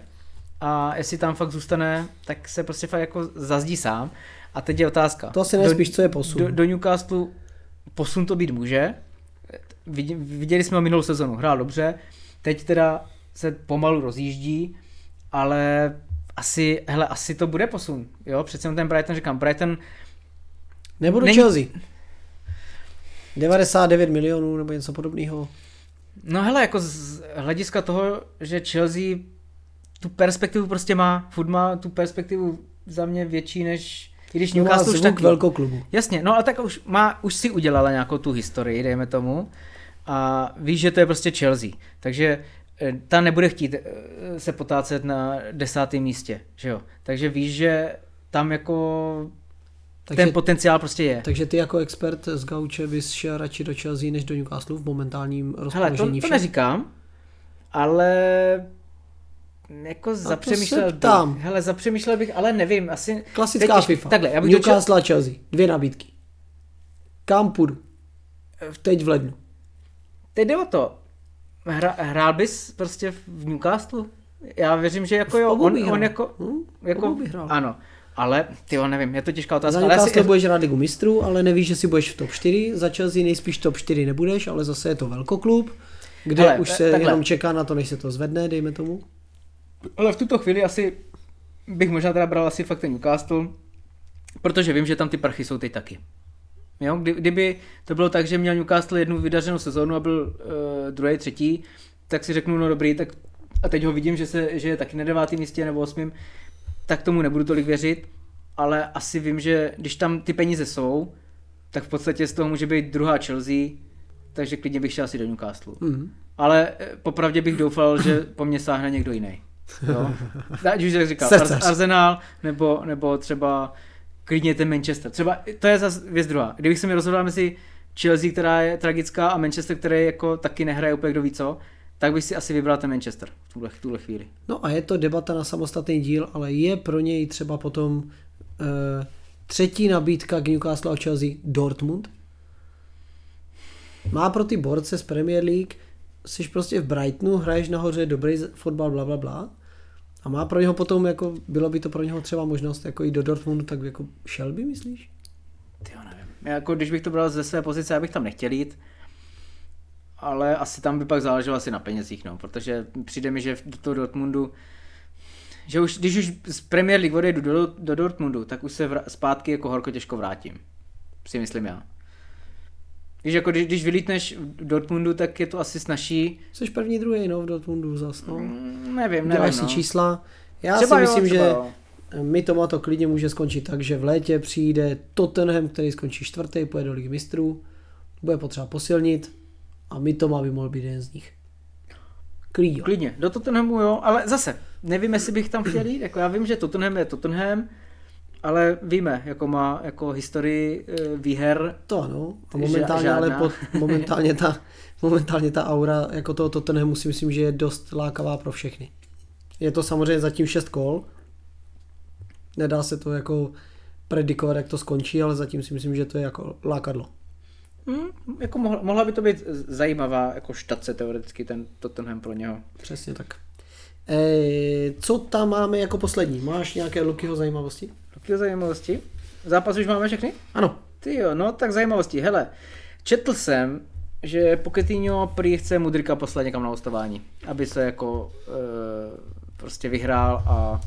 A jestli tam fakt zůstane, tak se prostě fakt jako zazdí sám. A teď je otázka. To asi nejspíš, co je posun. Do, do Newcastle posun to být může. Viděli jsme ho minulou sezonu, hrál dobře. Teď teda se pomalu rozjíždí, ale asi, hele, asi to bude posun. Jo, přece ten Brighton, říkám, Brighton... Nebudu není... Chelsea. 99 milionů nebo něco podobného. No hele, jako z hlediska toho, že Chelsea tu perspektivu prostě má, furt má tu perspektivu za mě větší než i když Newcastle už tak velkou klubu. Jasně, no a tak už, má, už si udělala nějakou tu historii, dejme tomu. A víš, že to je prostě Chelsea. Takže eh, ta nebude chtít eh, se potácet na desátém místě, že jo. Takže víš, že tam jako takže, ten potenciál prostě je. Takže ty jako expert z Gauče bys šel radši do Chelsea než do Newcastle v momentálním rozpoložení Hele, to, to neříkám, ale jako zapřemýšlel bych. Hele, zapřemýšlel bych, ale nevím, asi... Klasická teď, FIFA. Takhle, já bych Newcastle a Chelsea. Dvě nabídky. Kam půjdu? Teď v lednu. Teď jde o to. Hra, hrál bys prostě v Newcastle? Já věřím, že jako jo, on, on jako... Hmm? jako hrál. Ano. Ale ty nevím, je to těžká otázka. Za Newcastle si... budeš hrát ligu mistrů, ale nevíš, že si budeš v top 4. Za Chelsea nejspíš top 4 nebudeš, ale zase je to velkoklub, kde ale, už se takhle. jenom čeká na to, než se to zvedne, dejme tomu. Ale v tuto chvíli asi bych možná teda bral asi fakt ten Newcastle, protože vím, že tam ty prachy jsou teď taky. Jo, kdy, kdyby to bylo tak, že měl Newcastle jednu vydařenou sezónu a byl uh, druhý, třetí, tak si řeknu, no dobrý, tak a teď ho vidím, že, se, že je taky na devátém místě nebo osmým, tak tomu nebudu tolik věřit, ale asi vím, že když tam ty peníze jsou, tak v podstatě z toho může být druhá Chelsea, takže klidně bych šel asi do Newcastle. Mm-hmm. Ale eh, popravdě bych doufal, že po mně sáhne někdo jiný. Jo? Ať už jak říkal, Ar- Arsenal, nebo, nebo třeba klidně ten Manchester. Třeba to je zase věc druhá. Kdybych se mi rozhodoval mezi Chelsea, která je tragická, a Manchester, který jako taky nehraje úplně kdo ví co, tak bych si asi vybral ten Manchester v tuhle, v tuhle chvíli. No a je to debata na samostatný díl, ale je pro něj třeba potom uh, třetí nabídka k Newcastle a Chelsea Dortmund. Má pro ty borce z Premier League, jsi prostě v Brightonu, hraješ nahoře dobrý fotbal, bla, bla, bla. A má pro něho potom, jako, bylo by to pro něho třeba možnost jako jít do Dortmundu, tak jako šel by, myslíš? Ty jo, nevím. Já jako, když bych to bral ze své pozice, já bych tam nechtěl jít ale asi tam by pak záleželo asi na penězích, no, protože přijde mi, že do toho Dortmundu, že už, když už z Premier League odejdu do, do Dortmundu, tak už se vr- zpátky jako horko těžko vrátím. Si myslím já. Víš, jako když, když vylítneš v Dortmundu, tak je to asi snažší. Jsi první, druhý, no, v Dortmundu zas, no. Mm, nevím, nevím, Děláš no. si čísla. Já třeba si myslím, jo, že jo. mi to to klidně může skončit tak, že v létě přijde Tottenham, který skončí čtvrtý, pojede do ligy mistrů, bude potřeba posilnit, a my to by mohl být jeden z nich. Klidně. Klidně, do Tottenhamu jo, ale zase, nevím, jestli bych tam chtěl jít, jako já vím, že Tottenham je Tottenham, ale víme, jako má jako historii e, výher. To ano, a momentálně, ale pod, momentálně, ta, momentálně ta aura jako toho Tottenhamu si myslím, že je dost lákavá pro všechny. Je to samozřejmě zatím šest kol, nedá se to jako predikovat, jak to skončí, ale zatím si myslím, že to je jako lákadlo. Hmm, jako mohla, mohla by to být zajímavá jako štace teoreticky ten Tottenham pro něho. Přesně tak. E, co tam máme jako poslední? Máš nějaké Lukyho zajímavosti? Lukyho zajímavosti? Zápas už máme všechny? Ano. Ty jo, no tak zajímavosti. Hele, četl jsem, že Pochettino prý chce Mudrika poslat někam na hostování, aby se jako e, prostě vyhrál a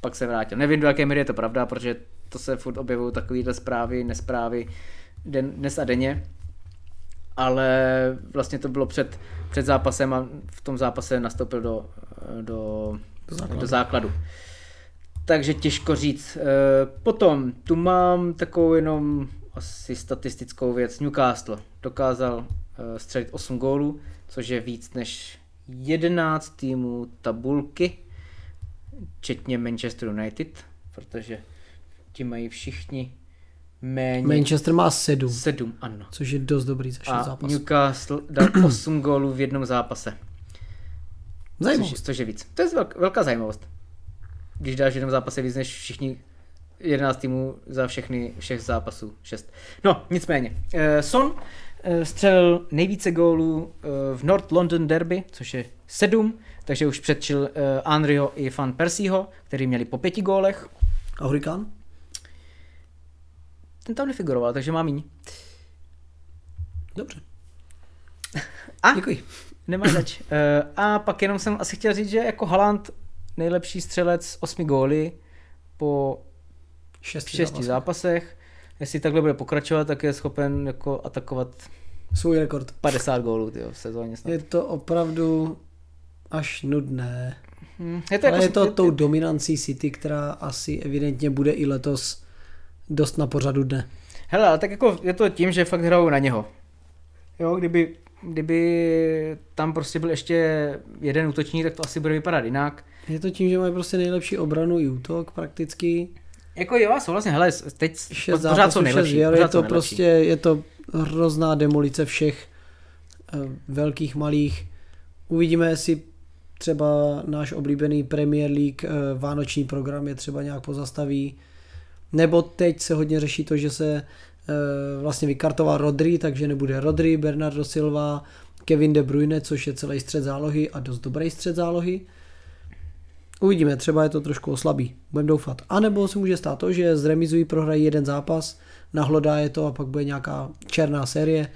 pak se vrátil. Nevím, do jaké míry je to pravda, protože to se furt objevují takovýhle zprávy, nesprávy den, dnes a denně ale vlastně to bylo před, před zápasem a v tom zápase nastoupil do, do Do základu. do základu. Takže těžko říct. Eh, Potom tu mám takovou jenom asi statistickou věc. Newcastle dokázal eh, střelit 8 gólů, což je víc než 11 týmů tabulky, včetně Manchester United, protože ti mají všichni méně Manchester má sedm, 7, ano. což je dost dobrý za šest A zápasů. Newcastle dal 8 gólů v jednom zápase. Což, Zajímavost. což je víc. To je velk, velká zajímavost. Když dáš v jednom zápase víc než všichni 11 týmů za všechny všech zápasů. 6. No, nicméně. Uh, Son uh, střelil nejvíce gólů uh, v North London Derby, což je 7, takže už předčil Andrio i Van Persieho, který měli po pěti gólech. A Hurikán? Ten tam nefiguroval, takže má míň. Dobře. A? Děkuji. Nemá zač. Uh, a pak jenom jsem asi chtěl říct, že jako Haaland nejlepší střelec 8 góly po Šestý, šesti zápas. zápasech. Jestli takhle bude pokračovat, tak je schopen jako atakovat Svůj rekord. 50 gólů tyjo, v sezóně snad. Je to opravdu až nudné. Hm, Je to, Ale jako, je to tou dominancí City, která asi evidentně bude i letos dost na pořadu dne. Hele, ale tak jako je to tím, že fakt hrajou na něho. Jo, kdyby, kdyby tam prostě byl ještě jeden útočník, tak to asi bude vypadat jinak. Je to tím, že mají prostě nejlepší obranu i útok prakticky. Jako jo, souhlasně, hele, teď Šest pořád jsou šest nejlepší. je pořád jsou to nejlepší. prostě, je to hrozná demolice všech eh, velkých, malých. Uvidíme, jestli třeba náš oblíbený Premier League eh, vánoční program je třeba nějak pozastaví. Nebo teď se hodně řeší to, že se eh, vlastně vykartoval Rodri, takže nebude Rodri, Bernardo Silva, Kevin De Bruyne, což je celý střed zálohy a dost dobrý střed zálohy. Uvidíme, třeba je to trošku oslabí, budeme doufat. A nebo se může stát to, že zremizují, prohrají jeden zápas, nahlodá je to a pak bude nějaká černá série.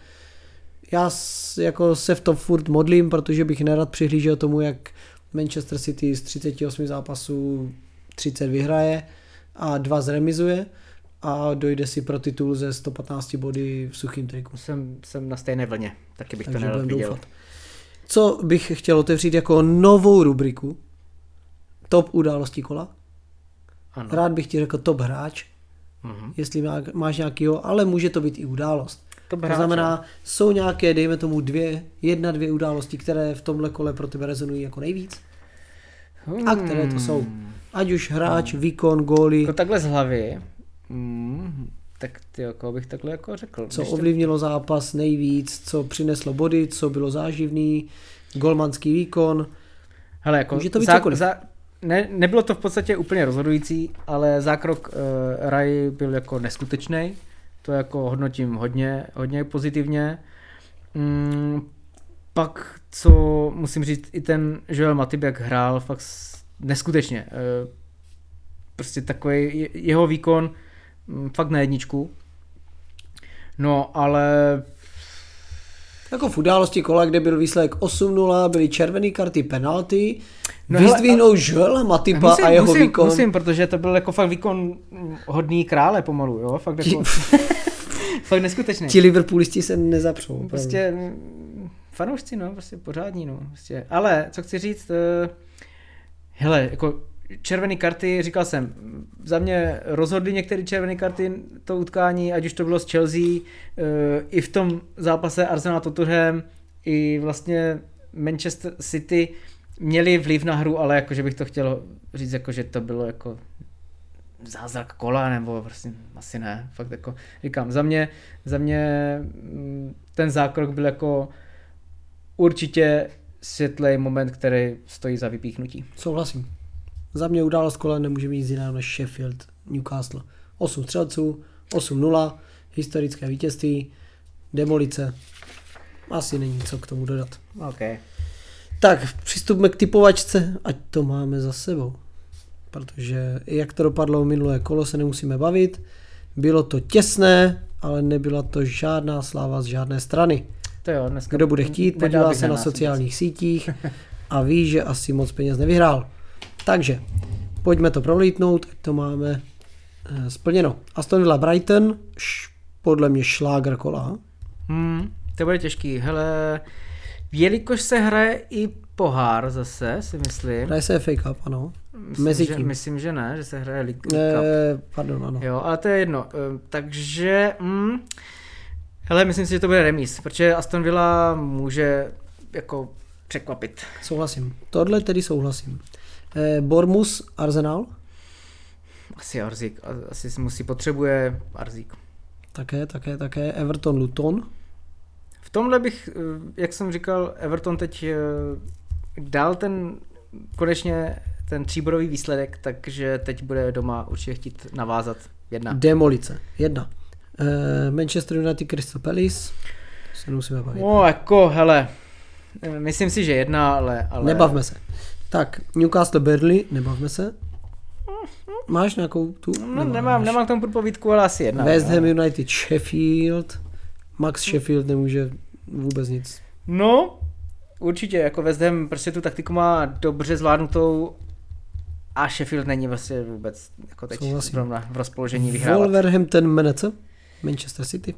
Já jako se v tom furt modlím, protože bych nerad přihlížel tomu, jak Manchester City z 38 zápasů 30 vyhraje a dva zremizuje a dojde si pro titul ze 115 body v suchým triku. Jsem, jsem na stejné vlně, taky bych to Takže nerad budeme viděl. doufat. Co bych chtěl otevřít jako novou rubriku? Top události kola. Ano. Rád bych ti řekl top hráč, Mhm. jestli má, máš nějakýho, ale může to být i událost. To, To znamená, jsou nějaké, dejme tomu dvě, jedna, dvě události, které v tomhle kole pro tebe rezonují jako nejvíc. A které to jsou? Ať už hráč, výkon, góly, Jako takhle z hlavy, mm, tak ty jako bych takhle jako řekl. co Když to- ovlivnilo zápas nejvíc, co přineslo body, co bylo záživný, golmanský výkon. Hele, jako Může to být zá, cokoliv. za, ne, nebylo to v podstatě úplně rozhodující, ale zákrok uh, Rai byl jako neskutečný. To jako hodnotím hodně, hodně pozitivně. Mm, pak, co musím říct, i ten Joel Matip, jak hrál, fakt neskutečně. Uh, prostě takový je- jeho výkon mm, fakt na jedničku. No, ale Jako v události kola, kde byl výsledek 8-0, byly červené karty, penalty, No no vyzdvihnou Joela Matipa musím, a jeho musím, výkon. musím, protože to byl jako fakt výkon hodný krále pomalu, jo, fakt jako, fakt neskutečný. Ti Liverpoolisti se nezapřou. opravdu. Prostě mm, fanoušci, no, prostě pořádní, no, prostě. Ale, co chci říct, uh, hele, jako červené karty, říkal jsem, za mě rozhodly některé červené karty to utkání, ať už to bylo s Chelsea, uh, i v tom zápase Arsenal Tottenham, i vlastně Manchester City měli vliv na hru, ale jakože bych to chtěl říct, jako, že to bylo jako zázrak kola, nebo prostě asi ne, fakt jako, říkám, za mě, za mě mm, ten zákrok byl jako určitě světlej moment, který stojí za vypíchnutí. Souhlasím. Za mě událost kola nemůže mít jiného než Sheffield, Newcastle. 8 střelců, 8-0, historické vítězství, demolice. Asi není co k tomu dodat. OK. Tak, přistupme k typovačce, ať to máme za sebou. Protože jak to dopadlo minulé kolo, se nemusíme bavit. Bylo to těsné, ale nebyla to žádná sláva z žádné strany. To jo, dneska Kdo bude chtít, podívá se na nás sociálních sítích a ví, že asi moc peněz nevyhrál. Takže, pojďme to prolítnout, ať to máme eh, splněno. Aston Villa Brighton, š, podle mě šlágr kola. Hmm, to bude těžký. Hele, jelikož se hraje i pohár zase, si myslím. Hraje se FA Cup, ano. Myslím, mezi že, tím. myslím, že ne, že se hraje League League Cup. E, pardon, ano. Jo, ale to je jedno. Eh, Takže, mm, hele, myslím si, že to bude remíz, protože Aston Villa může jako překvapit. Souhlasím. Tohle tedy souhlasím. E, Bormus, Arsenal, Asi Arzík, asi si musí potřebuje Arzík. také, také, také. Everton, Luton, V tomhle bych, eh, jak jsem říkal, Everton teď eh, dal ten konečně ten tříbodový výsledek, takže teď bude doma určitě chtít navázat jedna. Demolice, jedna. E, Manchester United, Crystal Palace, se musíme bavit. No jako, hele, eh, myslím si, že jedna, ale... ale... Nebavme se. Tak, Newcastle, Burnley, nebavme se. Máš nějakou tu? No, Nemáš. nemám, nemám k tomu povídku, ale asi jedna. West no. Ham United, Sheffield. Max Sheffield nemůže vůbec nic. No, určitě, jako West Ham prostě tu taktiku má dobře zvládnutou a Sheffield není vlastně vůbec jako teď Souhlasím. v rozpoložení vyhrávat. Wolverhampton, Menece, Manchester City.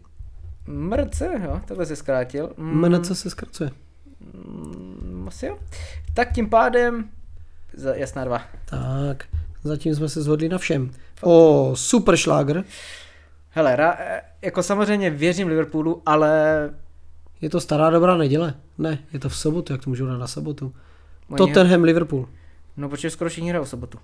Mrce, jo, takhle se zkrátil. Mm, Menece se zkracuje. mm, asi jo. Tak tím pádem, za, jasná dva. Tak, zatím jsme se shodli na všem. O, super šláger. Hele, ra, eh, jako samozřejmě věřím Liverpoolu, ale Je to stará dobrá neděle? Ne, je to v sobotu, jak to můžou dát na sobotu. oni- Tottenham, Liverpool. No, protože skoro všichni hrajou sobotu.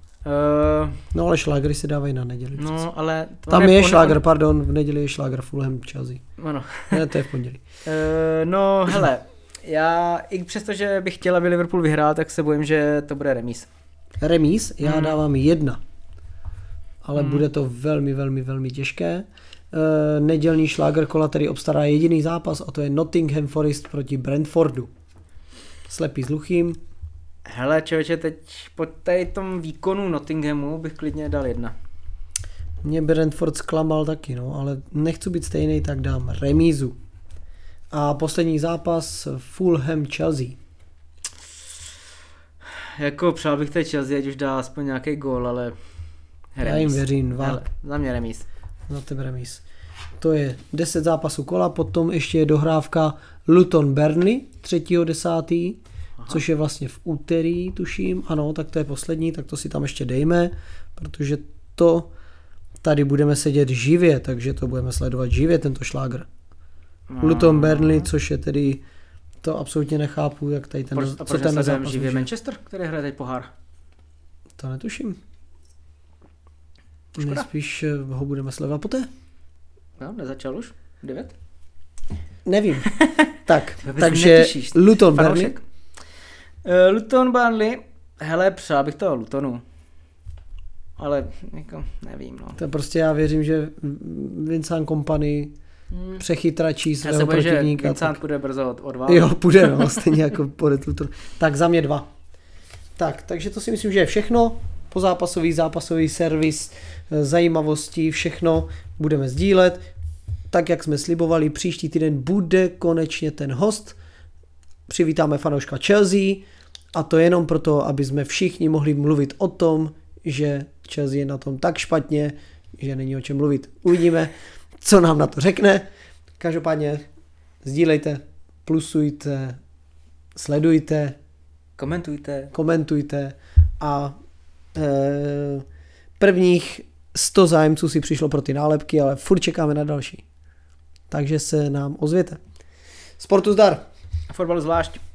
Uh, No ale šlágery se dávají na neděli. přece. no, ale... to Tam je šláger, pardon, v neděli je šláger Fulham Chelsea. Ano. Ne, to je v pondělí. Eh, no, hele, já i přesto, že bych chtěl, aby Liverpool vyhrál, tak se bojím, že to bude remíz. Remíz, já Hmm. dávám jedna. Ale Hmm. bude to velmi, velmi, velmi těžké. E, nedělní šláger kola tedy obstará jediný zápas a to je Nottingham Forest proti Brentfordu. Slepý s luchým. Hele, člověče, teď po tady tom výkonu Nottinghamu bych klidně dal jedna. Mě Brentford zklamal taky, no, ale nechci být stejný, tak dám remízu. A poslední zápas Fulham Chelsea. Jako přál bych té Chelsea, ať už dá aspoň nějaký gól, ale Já jim věřím, dva. Hele, za mě remíz. Za tebe remíz. To je 10 zápasů kola, potom ještě je dohrávka Luton Burnley 3.10., což je vlastně v úterý, tuším. Ano, tak to je poslední, tak to si tam ještě dejme, protože to tady budeme sedět živě, takže to budeme sledovat živě, tento šlágr. No. Luton Burnley, což je tedy, to absolutně nechápu, jak tady ten, Proč, a co proč ten zápas živě. Manchester, který hraje teď pohár? To netuším. Škoda. Nejspíš eh, ho budeme sledovat poté. Jo, nezačal už? Devět? Nevím. tak, takže. Luton Burnley. Uh, Luton Burnley, hele, přál bych toho Lutonu. Ale jako, nevím, no. To prostě já věřím, že Vincent Kompany Hmm. přechytračí Já se svého že protivníka. Vincent tak- půjde brzo od, od vás. Jo, půjde, no, stejně jako půjde Luton. Tak za mě dva. Tak, takže to si myslím, že je všechno. Pozápasový, zápasový servis, eh, zajímavosti, všechno budeme sdílet. Tak, jak jsme slibovali, příští týden bude konečně ten host. Přivítáme fanouška Chelsea a to jenom proto, aby jsme všichni mohli mluvit o tom, že Chelsea je na tom tak špatně, že není o čem mluvit. Uvidíme, co nám na to řekne. Každopádně sdílejte, plusujte, sledujte, Komentujte. komentujte a e, prvních 100 zájemců si přišlo pro ty nálepky, ale furt čekáme na další. Takže se nám ozvěte. Sportu zdar! A fotbal zvlášť.